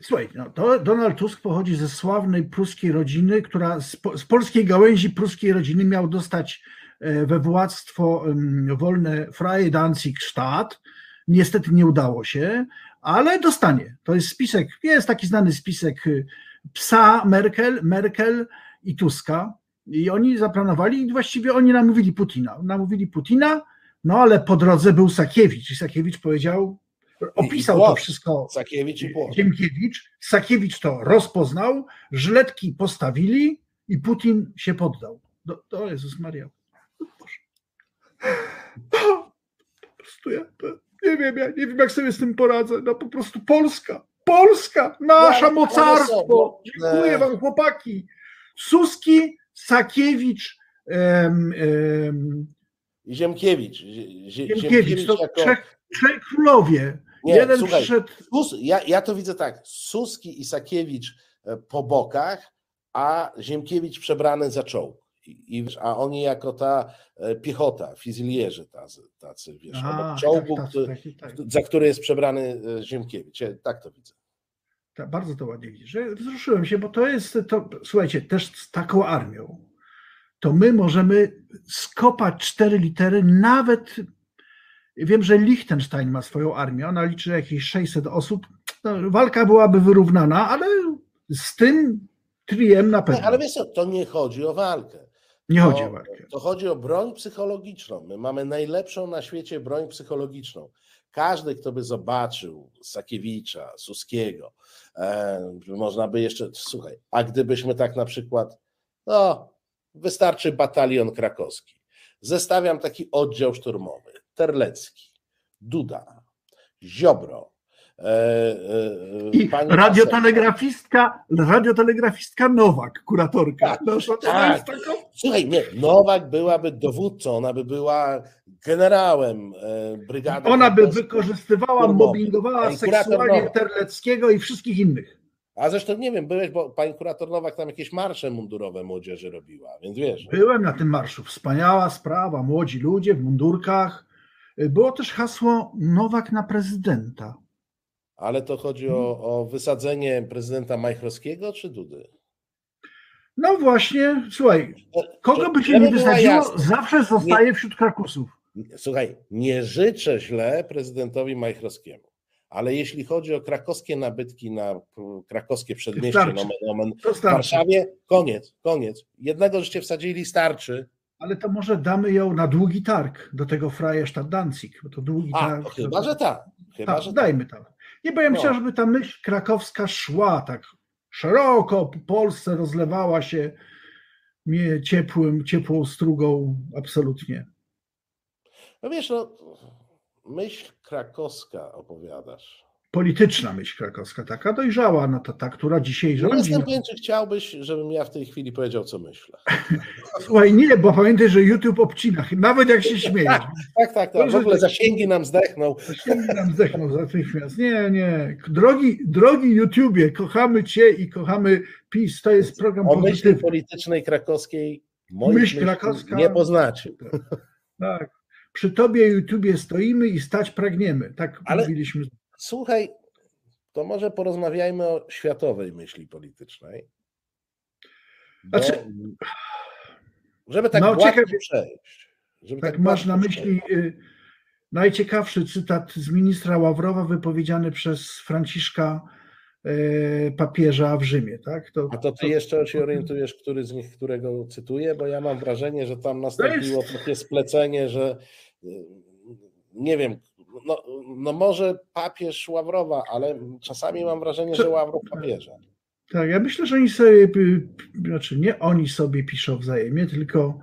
Słuchaj, no to Donald Tusk pochodzi ze sławnej pruskiej rodziny, która z, z polskiej gałęzi pruskiej rodziny miał dostać e, we władztwo wolne Freie Danzig Staat. Niestety nie udało się, ale dostanie. To jest spisek, jest taki znany spisek y, psa Merkel, Merkel i Tuska. I oni zaplanowali, i właściwie oni namówili Putina. Namówili Putina No ale po drodze był Sakiewicz i Sakiewicz powiedział, opisał to wszystko Sakiewicz i Płot. Ziemkiewicz. Sakiewicz to rozpoznał, żyletki postawili i Putin się poddał. Do, do Jezus Maria. Po prostu ja nie wiem, ja nie wiem, jak sobie z tym poradzę. No po prostu Polska, Polska, nasza mocarstwo. Dziękuję wam, chłopaki. Suski, Sakiewicz, um, Ziemkiewicz. Ziemkiewicz, Ziemkiewicz to jako... trzech, trzech królowie. Nie, Jeden słuchaj, przyszedł... Sus, ja, ja to widzę tak, Suski i Sakiewicz e, po bokach, a Ziemkiewicz przebrany za czołg. I, a oni jako ta e, piechota, fizylierzy tacy, tacy wiesz, a, obok czołgu, tak, tak, tak, tak, za który jest przebrany e, Ziemkiewicz. Ja tak to widzę. Tak, bardzo to ładnie widzisz. Wzruszyłem się, bo to jest, to, słuchajcie, też z taką armią, to my możemy skopać cztery litery, nawet wiem, że Liechtenstein ma swoją armię, ona liczy jakieś 600 osób, no, walka byłaby wyrównana, ale z tym triem na pewno. ale wiesz co, to nie chodzi o walkę. Nie chodzi o walkę. To chodzi o broń psychologiczną. My mamy najlepszą na świecie broń psychologiczną. Każdy, kto by zobaczył Sakiewicza, Suskiego, e, można by jeszcze, słuchaj, a gdybyśmy tak na przykład, no, wystarczy batalion krakowski. Zestawiam taki oddział szturmowy. Terlecki, Duda, Ziobro, E, e, I radiotelegrafistka, radiotelegrafistka Nowak, kuratorka. Tak, no, tak. Taką... Słuchaj, nie, Nowak byłaby dowódcą, ona by była generałem e, brygady. Ona by wykorzystywała, mobbingowała seksualnie Terleckiego i wszystkich innych. A zresztą nie wiem, byłeś, bo pani kurator Nowak tam jakieś marsze mundurowe młodzieży robiła, więc wiesz. Byłem na tym marszu, wspaniała sprawa, młodzi ludzie w mundurkach. Było też hasło Nowak na prezydenta. Ale to chodzi o, o wysadzenie prezydenta Majchrowskiego czy Dudy? No właśnie, słuchaj, kogo by się nie wysadziło, zawsze zostaje wśród Krakusów. Słuchaj, nie życzę źle prezydentowi Majchrowskiemu, ale jeśli chodzi o krakowskie nabytki na krakowskie przedmieście nomen, nomen w Warszawie, koniec, koniec. Jednego żeście wsadzili, starczy. Ale to może damy ją na długi targ do tego Freistadt Danzig, bo to długi A, targ. To chyba, że tak. Chyba, tak, że dajmy tam. Nie, bo ja no. żeby ta myśl krakowska szła tak szeroko po Polsce, rozlewała się ciepłym, ciepłą strugą, absolutnie. No wiesz, no, myśl krakowska opowiadasz polityczna myśl krakowska, taka dojrzała, no to ta, która dzisiaj rządzi. Jestem pewien, czy chciałbyś, żebym ja w tej chwili powiedział, co myślę. Słuchaj, nie, bo pamiętaj, że YouTube obcina, nawet jak się śmieje. Tak, tak, tak, tak. w ogóle zasięgi nam zdechną. Zasięgi nam zdechną natychmiast. Nie, nie. Drogi, drogi YouTubie, kochamy Cię i kochamy PiS, to jest program o myśli politycznej krakowskiej myśl krakowska nie poznacie. Tak. Przy Tobie YouTubie stoimy i stać pragniemy. Tak Ale... mówiliśmy Słuchaj, to może porozmawiajmy o światowej myśli politycznej. Bo, znaczy, żeby tak no, ciekawie, przejść. Żeby tak, tak masz na myśli y, najciekawszy cytat z ministra Ławrowa wypowiedziany przez Franciszka y, papieża w Rzymie, tak? To, A to ty to, jeszcze się orientujesz, który z nich, którego cytuję, bo ja mam wrażenie, że tam nastąpiło takie splecenie, że y, nie wiem, no, no może papież Ławrowa, ale czasami mam wrażenie, że Ławrow papieża. Tak, ja myślę, że oni sobie, znaczy nie oni sobie piszą wzajemnie, tylko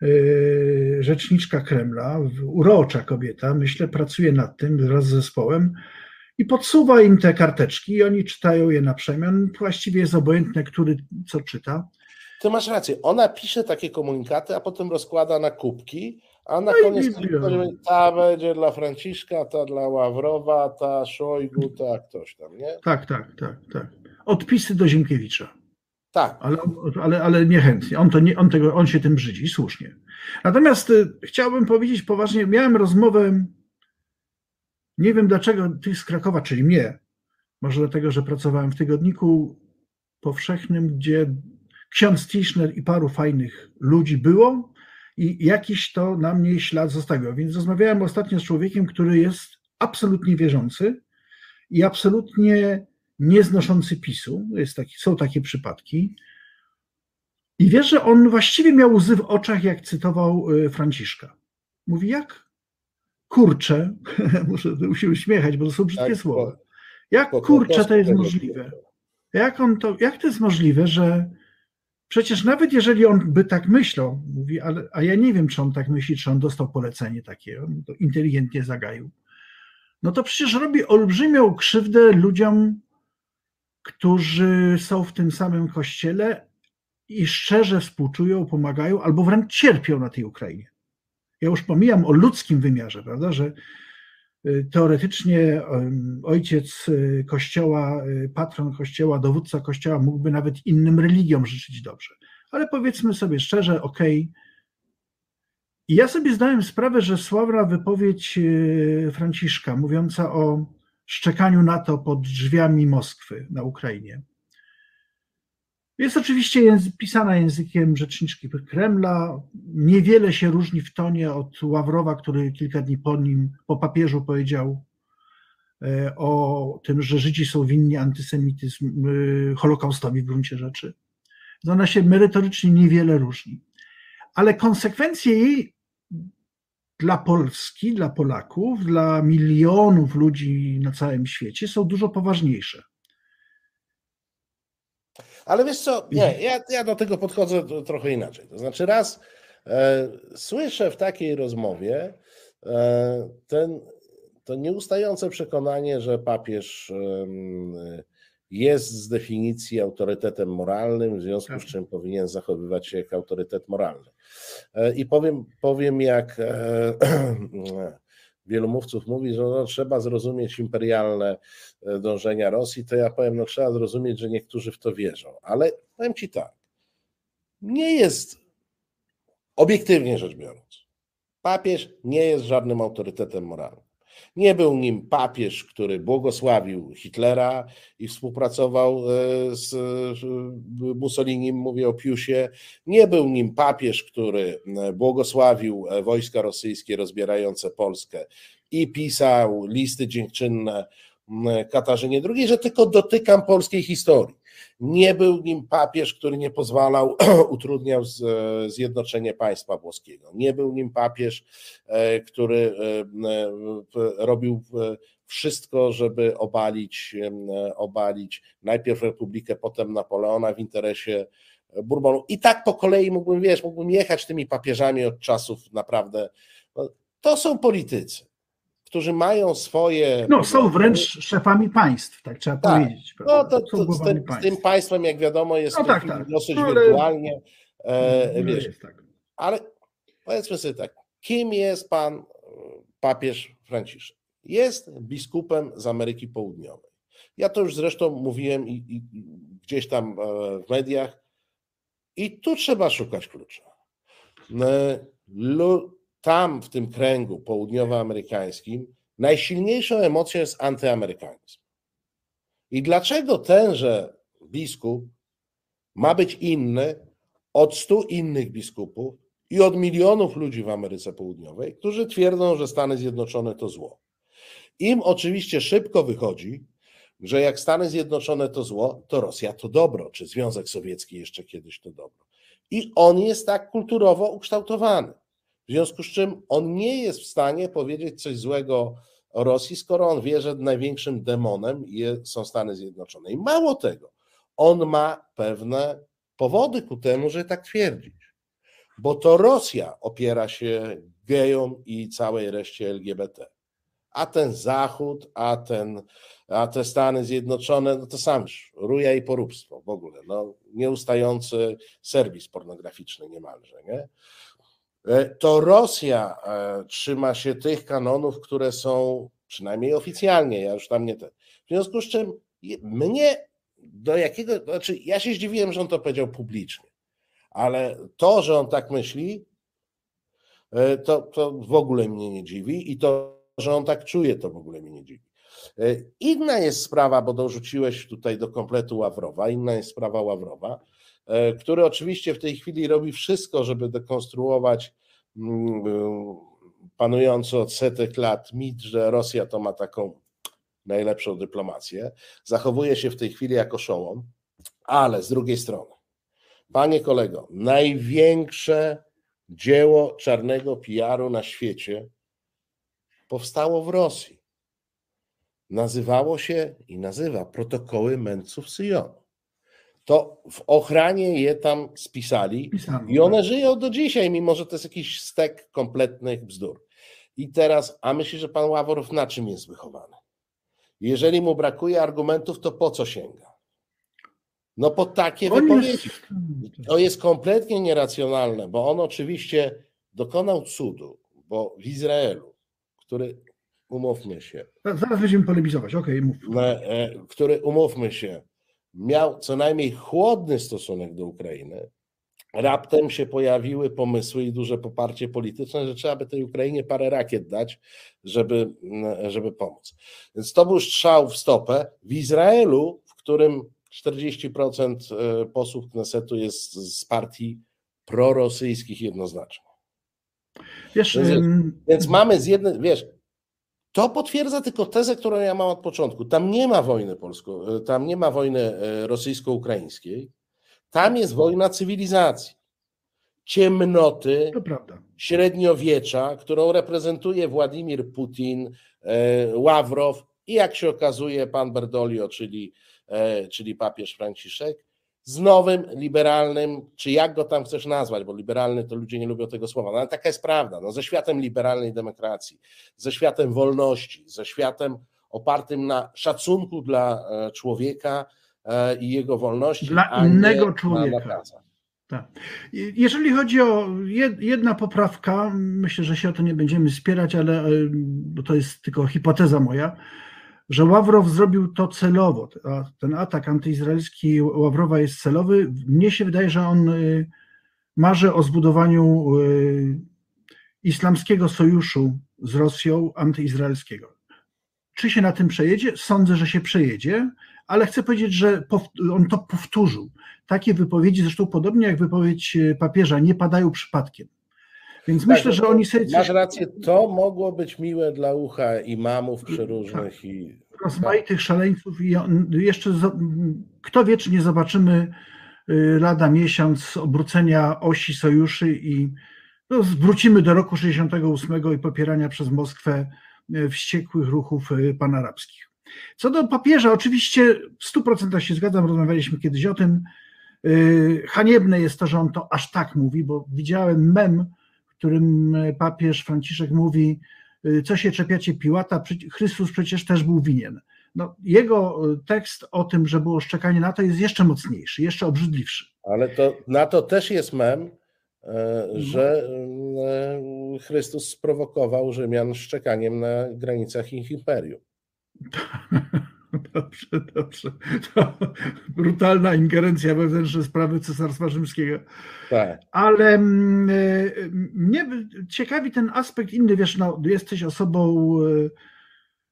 yy, rzeczniczka Kremla, urocza kobieta, myślę, pracuje nad tym wraz z zespołem i podsuwa im te karteczki i oni czytają je na przemian. Właściwie jest obojętne, który co czyta. Ty masz rację, ona pisze takie komunikaty, a potem rozkłada na kubki a na no koniec ta będzie dla Franciszka, ta dla Ławrowa, ta Szojgu, ta ktoś tam, nie? Tak, tak, tak, tak. Odpisy do Ziemkiewicza. Tak. Ale, ale, ale niechętnie. On, to nie, on, tego, on się tym brzydzi, słusznie. Natomiast y, chciałbym powiedzieć poważnie, miałem rozmowę, nie wiem dlaczego, ty z Krakowa, czyli mnie, może dlatego, że pracowałem w tygodniku powszechnym, gdzie ksiądz Tischner i paru fajnych ludzi było, i jakiś to na mnie ślad zostawił. Więc rozmawiałem ostatnio z człowiekiem, który jest absolutnie wierzący i absolutnie nieznoszący PiSu. Jest taki, są takie przypadki. I wiesz, że on właściwie miał łzy w oczach, jak cytował y, Franciszka. Mówi, jak kurcze, muszę się uśmiechać, bo to są brzydkie tak, słowa. Jak kurcze to jest możliwe? Jak, on to, jak to jest możliwe, że przecież nawet jeżeli on by tak myślał, mówi, ale, a ja nie wiem, czy on tak myśli, czy on dostał polecenie takie, on to inteligentnie zagaił, no to przecież robi olbrzymią krzywdę ludziom, którzy są w tym samym kościele i szczerze współczują, pomagają, albo wręcz cierpią na tej Ukrainie. Ja już pomijam o ludzkim wymiarze, prawda, że teoretycznie ojciec y, kościoła, y, patron kościoła, dowódca kościoła mógłby nawet innym religiom życzyć dobrze. Ale powiedzmy sobie szczerze, okej. Okay. I ja sobie zdałem sprawę, że sławna wypowiedź Franciszka mówiąca o szczekaniu NATO pod drzwiami Moskwy na Ukrainie jest oczywiście pisana językiem rzeczniczki Kremla. Niewiele się różni w tonie od Ławrowa, który kilka dni po nim, po papieżu powiedział e, o tym, że Żydzi są winni antysemityzm, e, Holokaustowi w gruncie rzeczy. Ona się merytorycznie niewiele różni. Ale konsekwencje jej dla Polski, dla Polaków, dla milionów ludzi na całym świecie są dużo poważniejsze. Ale wiesz co, nie, mhm. ja, ja do tego podchodzę trochę inaczej. To znaczy, raz e, słyszę w takiej rozmowie e, ten, to nieustające przekonanie, że papież e, jest z definicji autorytetem moralnym, w związku z tak. czym powinien zachowywać się jak autorytet moralny. E, I powiem, powiem jak e, wielu mówców mówi, że no, trzeba zrozumieć imperialne dążenia Rosji, to ja powiem, no trzeba zrozumieć, że niektórzy w to wierzą. Ale powiem Ci tak, nie jest, obiektywnie rzecz biorąc, papież nie jest żadnym autorytetem moralnym. Nie był nim papież, który błogosławił Hitlera i współpracował e, z Mussolinim, mówię o Piusie. Nie był nim papież, który e, błogosławił e, wojska rosyjskie rozbierające Polskę i pisał listy dziękczynne Katarzynie II, że tylko dotykam polskiej historii. Nie był nim papież, który nie pozwalał, utrudniał zjednoczenie państwa włoskiego. Nie był nim papież, e, który e, e, robił wszystko, żeby obalić, obalić najpierw Republikę, potem Napoleona w interesie Bourbonu. I tak po kolei mógłbym, wiesz, mógłbym jechać tymi papieżami od czasów naprawdę. No, to są politycy którzy mają swoje. No, są wręcz szefami państw, tak trzeba tak. powiedzieć. No, to, to z, tym, z, tym, państwem, jak wiadomo, jest no, tak, tak. dosyć no, ale... wirtualnie. E, no, wiesz, tak. Ale powiedzmy sobie tak, kim jest pan e, papież Franciszek? Jest biskupem z Ameryki Południowej. Ja to już zresztą mówiłem i, i gdzieś tam e, w mediach. I tu trzeba szukać klucza. E, tam w tym kręgu południowoamerykańskim najsilniejszą emocją jest antyamerykanizm. I dlaczego tenże biskup ma być inny od stu innych biskupów i od milionów ludzi w Ameryce Południowej, którzy twierdzą, że Stany Zjednoczone to zło. Im oczywiście szybko wychodzi, że jak Stany Zjednoczone to zło, to Rosja to dobro, czy Związek Sowiecki jeszcze kiedyś to dobro. I on jest tak kulturowo ukształtowany. W związku z czym on nie jest w stanie powiedzieć coś złego o Rosji, skoro on wie, że największym demonem są Stany Zjednoczone. I mało tego, on ma pewne powody ku temu, że tak twierdzić. Bo to Rosja opiera się gejom i całej reszcie LGBT. A ten Zachód, a, ten, a te Stany Zjednoczone, no to sam ruja i poróbstwo w ogóle. No, nieustający serwis pornograficzny niemalże. Nie? E, to Rosja e, trzyma się tych kanonów, które są przynajmniej oficjalnie, ja już tam nie te. W związku z czym mnie do jakiego, znaczy ja się zdziwiłem, że on to powiedział publicznie, ale to, że on tak myśli, e, to, to w ogóle mnie nie dziwi i to, że on tak czuje, to w ogóle mnie nie dziwi. Inna jest sprawa, bo dorzuciłeś tutaj do kompletu Ławrowa, inna jest sprawa Ławrowa, E, który oczywiście w tej chwili robi wszystko, żeby dekonstruować mm, e, panujący od setek lat mit, że Rosja to ma taką najlepszą dyplomację. Zachowuje się w tej chwili jako szołom, ale z drugiej strony, panie kolego, największe dzieło czarnego PR-u na świecie powstało w Rosji. Nazywało się i nazywa protokoły mędrców Syjonu. To w ochranie je tam spisali i one tak. żyją do dzisiaj, mimo że to jest jakiś stek kompletnych bzdur. I teraz, a myśli, że pan Ławrow na czym jest wychowany? Jeżeli mu brakuje argumentów, to po co sięga? No po takie On wypowiedzi. jest, To jest kompletnie nieracjonalne, bo on oczywiście dokonał cudu, bo w Izraelu, który, umówmy się, Zaraz będziemy polemizować, okej, mów. e, który, umówmy się, miał co najmniej chłodny stosunek do Ukrainy, raptem się pojawiły pomysły i duże poparcie polityczne, że trzeba by tej Ukrainie parę rakiet dać, żeby, żeby pomóc. Więc to był strzał w stopę. W Izraelu, w którym 40% e, posłów Knesetu jest z partii prorosyjskich jednoznacznie. Wiesz, Więc- Więc mamy z jednej, wiesz, to potwierdza tylko tezę, którą ja mam od początku. Tam nie ma wojny polsko, tam nie ma wojny e, rosyjsko-ukraińskiej. Tam jest wojna cywilizacji. Ciemnoty, średniowiecza, którą reprezentuje Władimir Putin, e, Ławrow i jak się okazuje pan Berdolio, czyli, e, czyli papież Franciszek, z nowym liberalnym, czy jak go tam chcesz nazwać, bo liberalny to ludzie nie lubią tego słowa, no ale taka jest prawda, no, ze światem liberalnej demokracji, ze światem wolności, ze światem opartym na szacunku dla e, człowieka e, i jego wolności, Dla innego człowieka. Tak. Jeżeli chodzi o jed- jedna poprawka, myślę, że się o to nie będziemy spierać, ale y, bo to jest tylko hipoteza moja, że Ławrow zrobił to celowo. Ten atak antyizraelski Ławrowa jest celowy. Mnie się wydaje, że on y, marzy o zbudowaniu y, islamskiego sojuszu z Rosją antyizraelskiego. Czy się na tym przejedzie? Sądzę, że się przejedzie, ale chcę powiedzieć, że on to powtórzył. Takie wypowiedzi, zresztą podobnie jak wypowiedź e, papieża, nie padają przypadkiem. Więc myślę, Tak, że no, oni sobie Masz rację, to mogło być miłe dla ucha imamów przeróżnych i rozmaitych szaleńców i jeszcze kto wie, czy nie zobaczymy y, lada miesiąc obrócenia osi sojuszy i no, wrócimy do roku 68 i popierania przez Moskwę y, wściekłych ruchów y, panarabskich. Co do papieża, oczywiście w 100% się zgadzam, rozmawialiśmy kiedyś o tym. Haniebne jest to, że on to aż tak mówi, bo widziałem mem, którym y, papież Franciszek mówi, y, co się czepiacie Piłata, Chrystus przecież też był winien. No, jego y, tekst o tym, że było szczekanie na to jest jeszcze mocniejszy, jeszcze obrzydliwszy. ale to na to też jest mem, e, że e, Chrystus sprowokował Rzymian szczekaniem na granicach ich imperium. Dobrze, dobrze. To brutalna ingerencja we wewnętrzne sprawy Cesarstwa Rzymskiego. Tak. Ale mm, e, mnie ciekawi ten aspekt inny, wiesz, no, jesteś osobą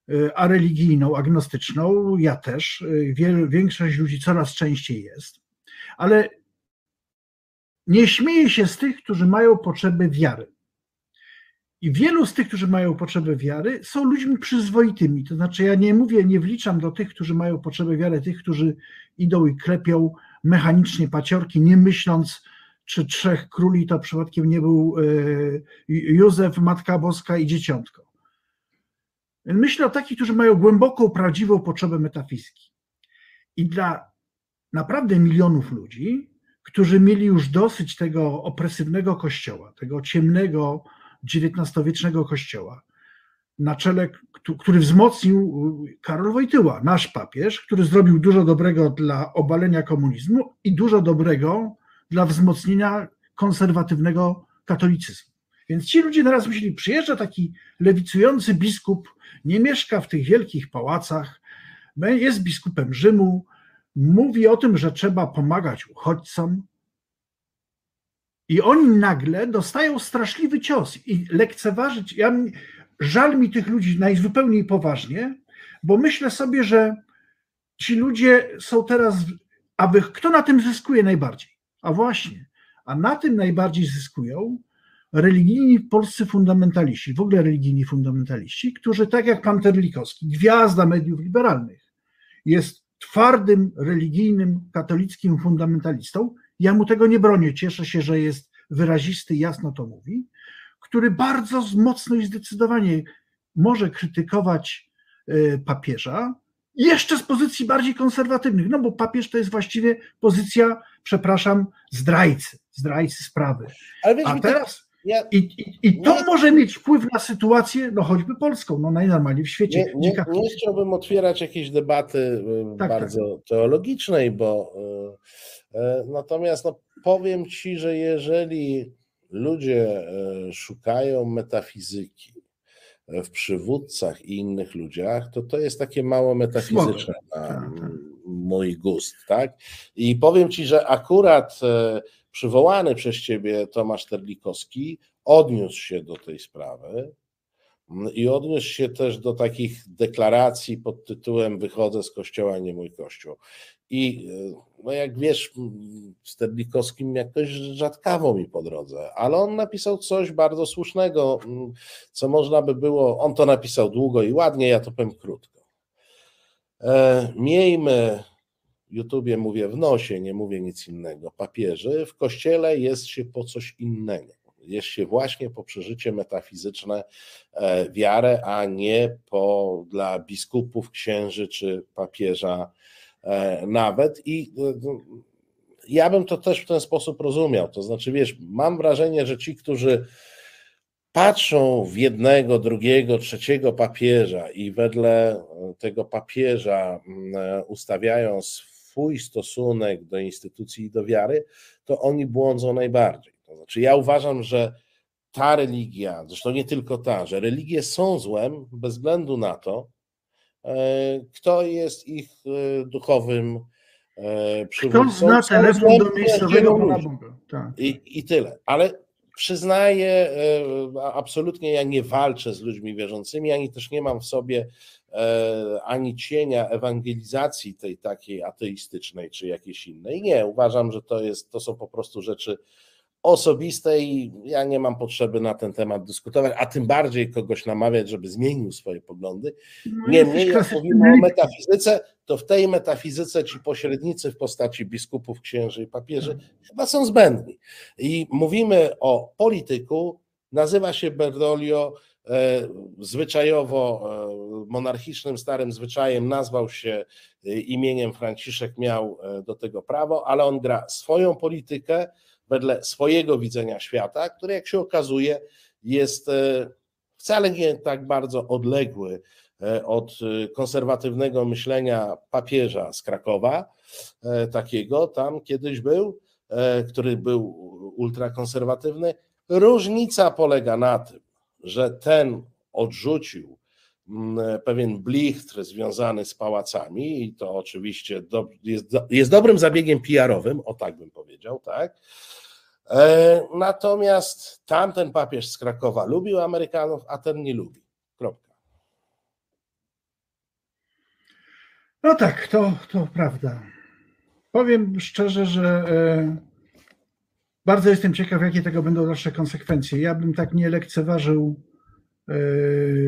e, e, areligijną, agnostyczną, ja też, wiel, większość ludzi coraz częściej jest, ale nie śmieję się z tych, którzy mają potrzebę wiary. I wielu z tych, którzy mają potrzebę wiary, są ludźmi przyzwoitymi. To znaczy, ja nie mówię, nie wliczam do tych, którzy mają potrzebę wiary, tych, którzy idą i klepią mechanicznie paciorki, nie myśląc, czy trzech króli to przypadkiem nie był e, Józef, Matka Boska i Dzieciątko. Myślę o takich, którzy mają głęboką, prawdziwą potrzebę metafizyki. I dla naprawdę milionów ludzi, którzy mieli już dosyć tego opresywnego kościoła, tego ciemnego, XIX-wiecznego kościoła, na czele, któ- który wzmocnił Karol Wojtyła, nasz papież, który zrobił dużo dobrego dla obalenia komunizmu i dużo dobrego dla wzmocnienia konserwatywnego katolicyzmu. Więc ci ludzie teraz myśleli, przyjeżdża taki lewicujący biskup, nie mieszka w tych wielkich pałacach, jest biskupem Rzymu, mówi o tym, że trzeba pomagać uchodźcom, i oni nagle dostają straszliwy cios i lekceważyć. Ja, żal mi tych ludzi najzupełniej poważnie, bo myślę sobie, że ci ludzie są teraz. A kto na tym zyskuje najbardziej? A właśnie, a na tym najbardziej zyskują religijni polscy fundamentaliści, w ogóle religijni fundamentaliści, którzy, tak jak pan Terlikowski, gwiazda mediów liberalnych, jest twardym, religijnym, katolickim fundamentalistą, ja mu tego nie bronię, cieszę się, że jest wyrazisty, jasno to mówi, który bardzo mocno i zdecydowanie może krytykować y, papieża, jeszcze z pozycji bardziej konserwatywnych, no bo papież to jest właściwie pozycja, przepraszam, zdrajcy, zdrajcy sprawy. Wiesz, A teraz ja, I, i, I, to nie, może mieć wpływ na sytuację, no choćby polską, no najnormalniej w świecie. Nie, nie, nie chciałbym otwierać jakiejś debaty y, tak, bardzo tak. teologicznej, bo y, y, natomiast no, powiem Ci, że jeżeli ludzie szukają metafizyki w przywódcach i innych ludziach, to to jest takie mało metafizyczne na tak, tak. mój gust, tak? I powiem Ci, że akurat przywołany przez ciebie Tomasz Terlikowski odniósł się do tej sprawy mm, i odniósł się też do takich deklaracji pod tytułem Wychodzę z kościoła, nie mój kościół. I e, no jak wiesz, z Terlikowskim jakoś rzadkawo mi po drodze, ale on napisał coś bardzo słusznego, co można by było, on to napisał długo i ładnie, ja to powiem krótko. E, miejmy YouTubie mówię w nosie, nie mówię nic innego, papieży, w kościele jest się po coś innego. Jest się właśnie po przeżycie metafizyczne e, wiarę, a nie po dla biskupów, księży czy papieża e, nawet. I e, ja bym to też w ten sposób rozumiał. To znaczy, wiesz, mam wrażenie, że ci, którzy patrzą w jednego, drugiego, trzeciego papieża i wedle tego papieża mm, ustawiają swój stosunek do instytucji i do wiary, to oni błądzą najbardziej. To znaczy, ja uważam, że ta religia, zresztą nie tylko ta, że religie są złem bez względu na to, e, kto jest ich e, duchowym e, przywódcą. Kto zna telefon do miejscowego. Tak. I, I tyle. Ale przyznaję, absolutnie ja nie walczę z ludźmi wierzącymi, ani też nie mam w sobie E, ani cienia ewangelizacji tej takiej ateistycznej czy jakiejś innej. Nie, uważam, że to, jest, to są po prostu rzeczy osobiste i ja nie mam potrzeby na ten temat dyskutować, a tym bardziej kogoś namawiać, żeby zmienił swoje poglądy. No Niemniej, jak mówimy o metafizyce, to w tej metafizyce ci pośrednicy w postaci biskupów, księży i papieży tak. chyba są zbędni. I mówimy o polityku, nazywa się Berdolio, E, zwyczajowo e, monarchicznym starym zwyczajem nazwał się e, imieniem Franciszek, miał do tego prawo, ale on gra swoją politykę wedle swojego widzenia świata, który jak się okazuje jest wcale nie tak bardzo odległy od konserwatywnego myślenia papieża z Krakowa, takiego tam kiedyś był, który był ultrakonserwatywny. Różnica polega na tym, że ten odrzucił mm, pewien blichtr związany z pałacami i to oczywiście do, jest, jest dobrym zabiegiem PR-owym, o tak bym powiedział, tak? E, natomiast tamten papież z Krakowa lubił Amerykanów, a ten nie lubi. Kropka. No tak, to, to prawda. Powiem szczerze, że e, bardzo jestem ciekaw, jakie tego będą dalsze konsekwencje. Ja bym tak nie lekceważył e,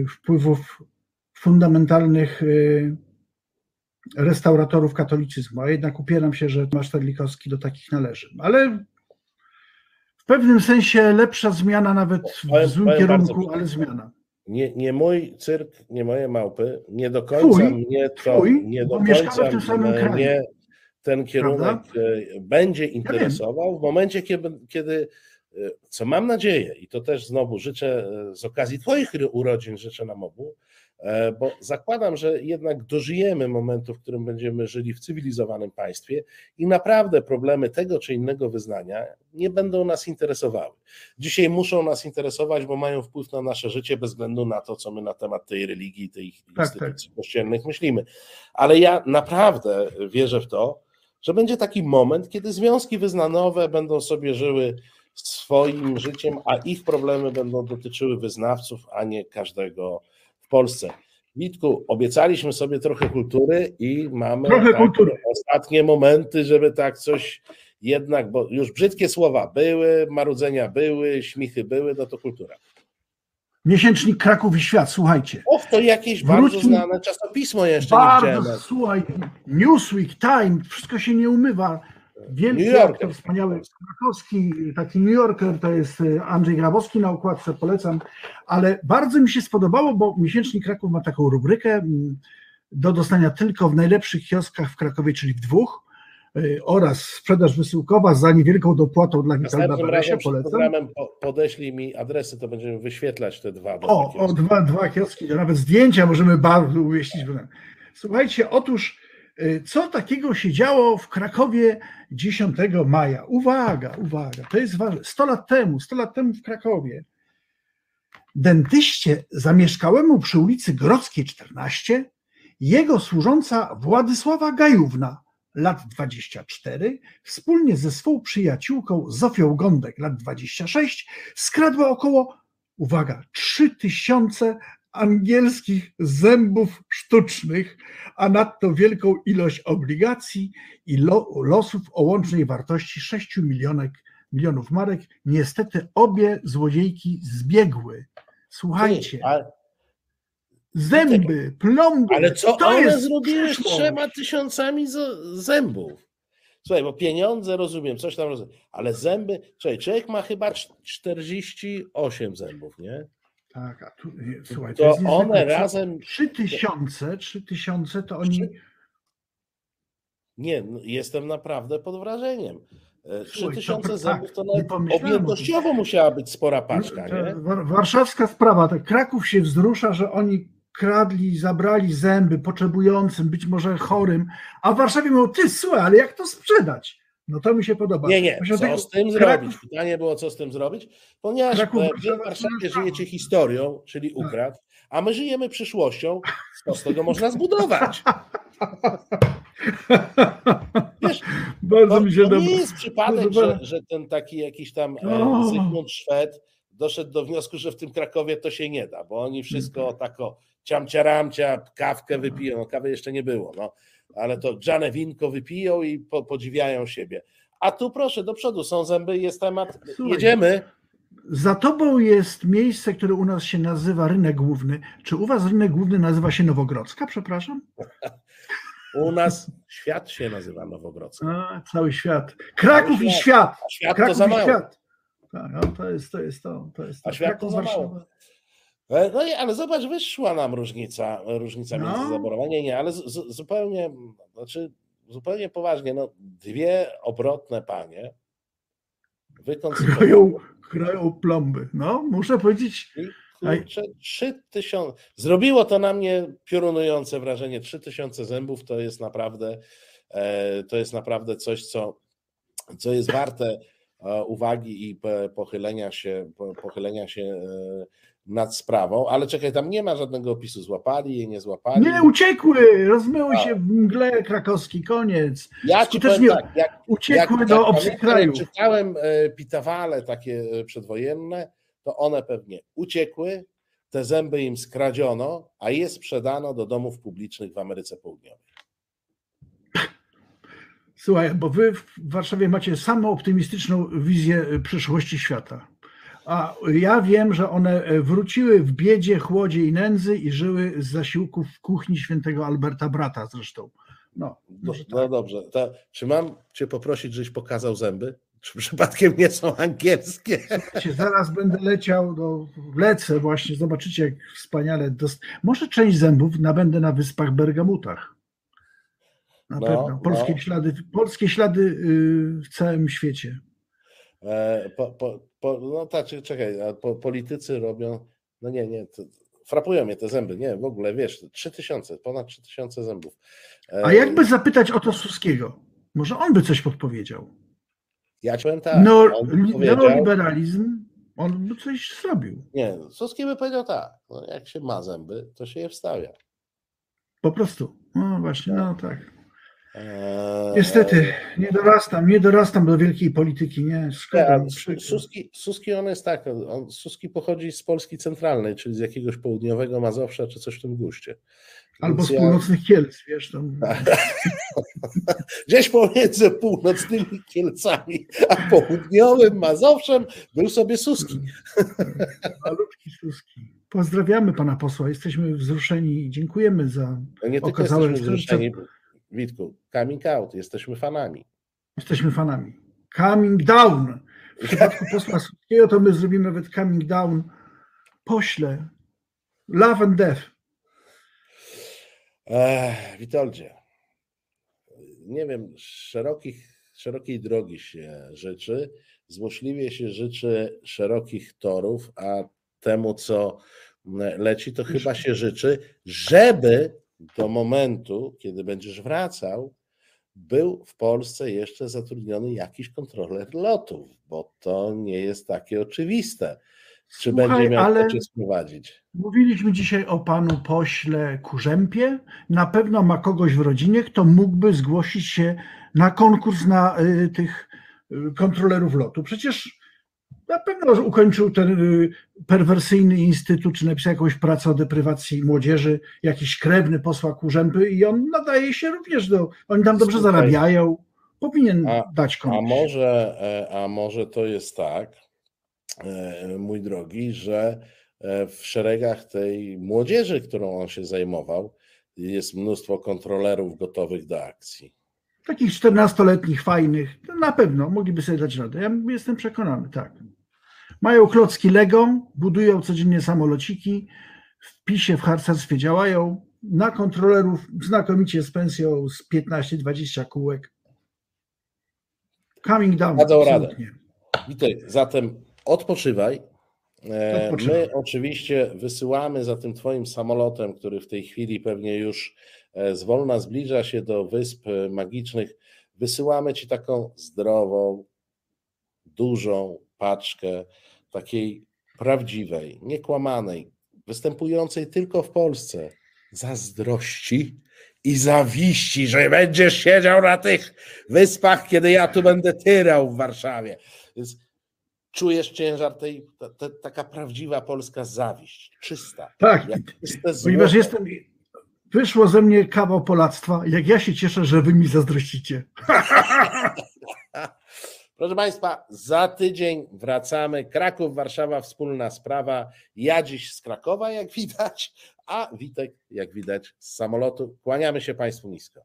wpływów fundamentalnych e, restauratorów katolicyzmu, a jednak upieram się, że Tomasz Terlikowski do takich należy. Ale w pewnym sensie lepsza zmiana, nawet w złym kierunku, ale zmiana. Nie, nie mój cyrk, nie moje małpy, nie do końca twój, mnie to, twój, nie do końca w tym samym kraju ten kierunek? E, będzie interesował w momencie, kiedy, kiedy, e, co mam nadzieję, i to też znowu życzę e, z okazji Twoich urodzin, życzę nam obu, bo zakładam, że jednak dożyjemy momentu, w którym będziemy żyli w cywilizowanym państwie i naprawdę problemy tego czy innego wyznania nie będą nas interesowały. Dzisiaj muszą nas interesować, bo mają wpływ na nasze życie bez względu na to, co my na temat tej religii, tych tak, instytucji tak. kościelnych myślimy. Ale ja naprawdę wierzę w to, że będzie taki moment, kiedy związki wyznanowe będą sobie żyły swoim życiem, a ich problemy będą dotyczyły wyznawców, a nie każdego w Polsce. Witku, obiecaliśmy sobie trochę kultury i mamy trochę kultury. ostatnie momenty, żeby tak coś jednak, bo już brzydkie słowa były, marudzenia były, śmichy były, no to kultura. Miesięcznik Kraków i Świat, słuchajcie. Och, to jakieś bardzo znane czasopismo jeszcze bardzo, nie widziałem. Słuchaj, Newsweek, Time, wszystko się nie umywa. wielki New aktor, wspaniały krakowski, taki New Yorker, to jest y, Andrzej Grabowski na układce, polecam, ale bardzo mi się spodobało, bo Miesięcznik Kraków ma taką rubrykę mm, do dostania tylko w najlepszych kioskach w Krakowie, czyli w dwóch, oraz sprzedaż wysyłkowa za niewielką dopłatą dla Witolda Baresia, polecam. programem podeślij mi adresy, to będziemy wyświetlać te dwa. O, o dwa, dwa kioski, nawet zdjęcia możemy bardzo umieścić. Słuchajcie, otóż y, co takiego się działo w Krakowie 10 maja? Uwaga, uwaga, to jest ważne. 100 lat temu, 100 lat temu w Krakowie dentyście zamieszkałemu przy ulicy Grodzkiej 14 jego służąca Władysława Gajówna, lat 24, wspólnie ze swą przyjaciółką Zofią Gądek, lat 26, skradła około, uwaga, 3000 angielskich zębów sztucznych, a nadto wielką ilość obligacji i losów o łącznej wartości 6 milionek, milionów marek. Niestety obie złodziejki zbiegły. Słuchajcie. Zęby, plomby. Ale co to one jest zrobiły z trzema tysiącami zębów? Słuchaj, bo pieniądze rozumiem, coś tam rozumiem, ale zęby, słuchaj, człowiek ma chyba 48 zębów, nie? Tak, a tu, słuchaj, to, to one razem. 3000, 3000 to oni. Nie, no, jestem naprawdę pod wrażeniem. 3000 e, zębów tak, to nawet objętościowo musiała być spora paczka. Nie? Warszawska sprawa, tak Kraków się wzrusza, że oni kradli, zabrali zęby potrzebującym, być może chorym, a w Warszawie mówią, ty słuchaj, ale jak to sprzedać? No to mi się podoba. Nie, nie, co tego... z tym Kraków... zrobić? Pytanie było, co z tym zrobić? Ponieważ Kraków, wy w Warszawie żyjecie historią, czyli tak. ukradł, a my żyjemy przyszłością, co z tego można zbudować? Wiesz, Bardzo to, mi się to nie jest przypadek, że, że ten taki jakiś tam e, Zygmunt Szwed doszedł do wniosku, że w tym Krakowie to się nie da, bo oni wszystko mhm. tako ciamcia ramcia, kawkę wypiją, no kawy jeszcze nie było, no, ale to grzane winko wypiją i po, podziwiają siebie. A tu proszę, do przodu są zęby, jest temat, Słuchaj, jedziemy. Za tobą jest miejsce, które u nas się nazywa Rynek Główny. Czy u was Rynek Główny nazywa się Nowogrodzka, przepraszam? U nas świat się nazywa Nowogrodzka. A, cały świat. Kraków cały i świat. świat Kraków to za mało. Świat. Tak, no to jest to. Jest to, to, jest to. A świat Kraków, to za mało. E, no nie, ale zobacz, wyszła nam różnica, różnica no. między Nie, nie, ale z, z, zupełnie, znaczy zupełnie poważnie, no dwie obrotne panie wykonstruowały. Krają plomby. No, muszę powiedzieć. Trzy tysiące. Zrobiło to na mnie piorunujące wrażenie. Trzy tysiące zębów to jest naprawdę, e, to jest naprawdę coś, co, co jest warte e, uwagi i pochylenia się, pochylenia się nad sprawą, ale czekaj, tam nie ma żadnego opisu, złapali je, nie złapali. Nie, uciekły, rozmyły się w mgle krakowski, koniec. Ja ci tak, jak, uciekły jak, do obcych krajów. Czytałem e, pitawale takie e, przedwojenne, to one pewnie uciekły, te zęby im skradziono, a je sprzedano do domów publicznych w Ameryce Południowej. Słuchaj, bo wy w Warszawie macie samą optymistyczną wizję przyszłości świata. A ja wiem, że one e, wróciły w biedzie, chłodzie i nędzy i żyły z zasiłków w kuchni świętego Alberta Brata zresztą. No, no, tak. no dobrze. To, czy mam cię poprosić, żeś pokazał zęby? Czy przypadkiem nie są angielskie? Zaraz będę leciał, do, lecę właśnie, zobaczycie jak wspaniale. Dost... Może część zębów nabędę na wyspach Bergamutach. Na no, pewno. Polskie, no. ślady, polskie ślady y, w całym świecie. E, po, po, po, no tak, czekaj, po, politycy robią, no nie, nie, to, frapują mnie te zęby, nie, w ogóle, wiesz, 3000, ponad 3000 zębów. A jakby zapytać o to Suskiego? Może on by coś podpowiedział? Ja ci powiem tak. No, neoliberalizm, on by coś zrobił. Nie, Suski by powiedział tak, no jak się ma zęby, to się je wstawia. Po prostu, no właśnie, no tak. Eee, Niestety, nie dorastam, nie dorastam do wielkiej polityki, nie, szkoda. Suski, Suski on jest tak, on, Suski pochodzi z Polski centralnej, czyli z jakiegoś południowego Mazowsza, czy coś w tym guście. Albo z północnych ja... Kielc, wiesz, tam. Gdzieś pomiędzy północnymi Kielcami a południowym Mazowszem był sobie Suski. Malutki Suski. Pozdrawiamy pana posła, jesteśmy wzruszeni i dziękujemy za no nie okazałe... Wzruszeni, Witku, coming out, jesteśmy fanami. Jesteśmy fanami. Coming down. W przypadku posła Suskiego to my zrobimy nawet coming down. Pośle. Love and death. Ech, Witoldzie, nie wiem, szerokich, szerokiej drogi się życzy, złośliwie się życzy szerokich torów, a temu, co leci, to chyba się życzy, żeby do momentu, kiedy będziesz wracał, był w Polsce jeszcze zatrudniony jakiś kontroler lotów, bo to nie jest takie oczywiste. Czy Słuchaj, będzie miał ale- cię sprowadzić? Mówiliśmy dzisiaj o panu pośle Kurzępie. Na pewno ma kogoś w rodzinie, kto mógłby zgłosić się na konkurs na y, tych y, kontrolerów lotu. Przecież na pewno ukończył ten y, perwersyjny instytut, czy napisał jakąś pracę o deprywacji młodzieży, jakiś krewny posła Kurzępy i on nadaje się również do. Oni tam dobrze Słuchaj. zarabiają. Powinien A- dać A komuś. może, e, a może to jest tak, e, mój drogi, że e, w szeregach tej młodzieży, którą on się zajmował, jest mnóstwo kontrolerów gotowych do akcji. Takich 14-letnich, fajnych, na pewno mogliby sobie dać radę. Ja jestem przekonany, tak. Mają klocki Lego, budują codziennie samolociki, w PiSie, w harcerstwie działają, na kontrolerów znakomicie z pensją z 15-20 kółek. Coming down. Dadzą radę. Witaj, zatem odpoczywaj. E, Odpoczywam. My oczywiście wysyłamy za tym Twoim samolotem, który w tej chwili pewnie już e, zwolna zbliża się do Wysp e, Magicznych. Wysyłamy Ci taką zdrową, dużą paczkę takiej prawdziwej, niekłamanej, występującej tylko w Polsce zazdrości i zawiści, że będziesz siedział na tych wyspach, kiedy ja tu będę tyrał w Warszawie. Więc czujesz ciężar tej, ta, ta, taka prawdziwa polska zawiść, czysta. Tak, ponieważ jestem, wyszło ze mnie kawał polactwa, jak ja się cieszę, że wy mi zazdrościcie. Proszę Państwa, za tydzień wracamy. Kraków, Warszawa, wspólna sprawa. Ja dziś z Krakowa, jak widać, a Witek, jak widać, z samolotu. Kłaniamy się Państwu nisko.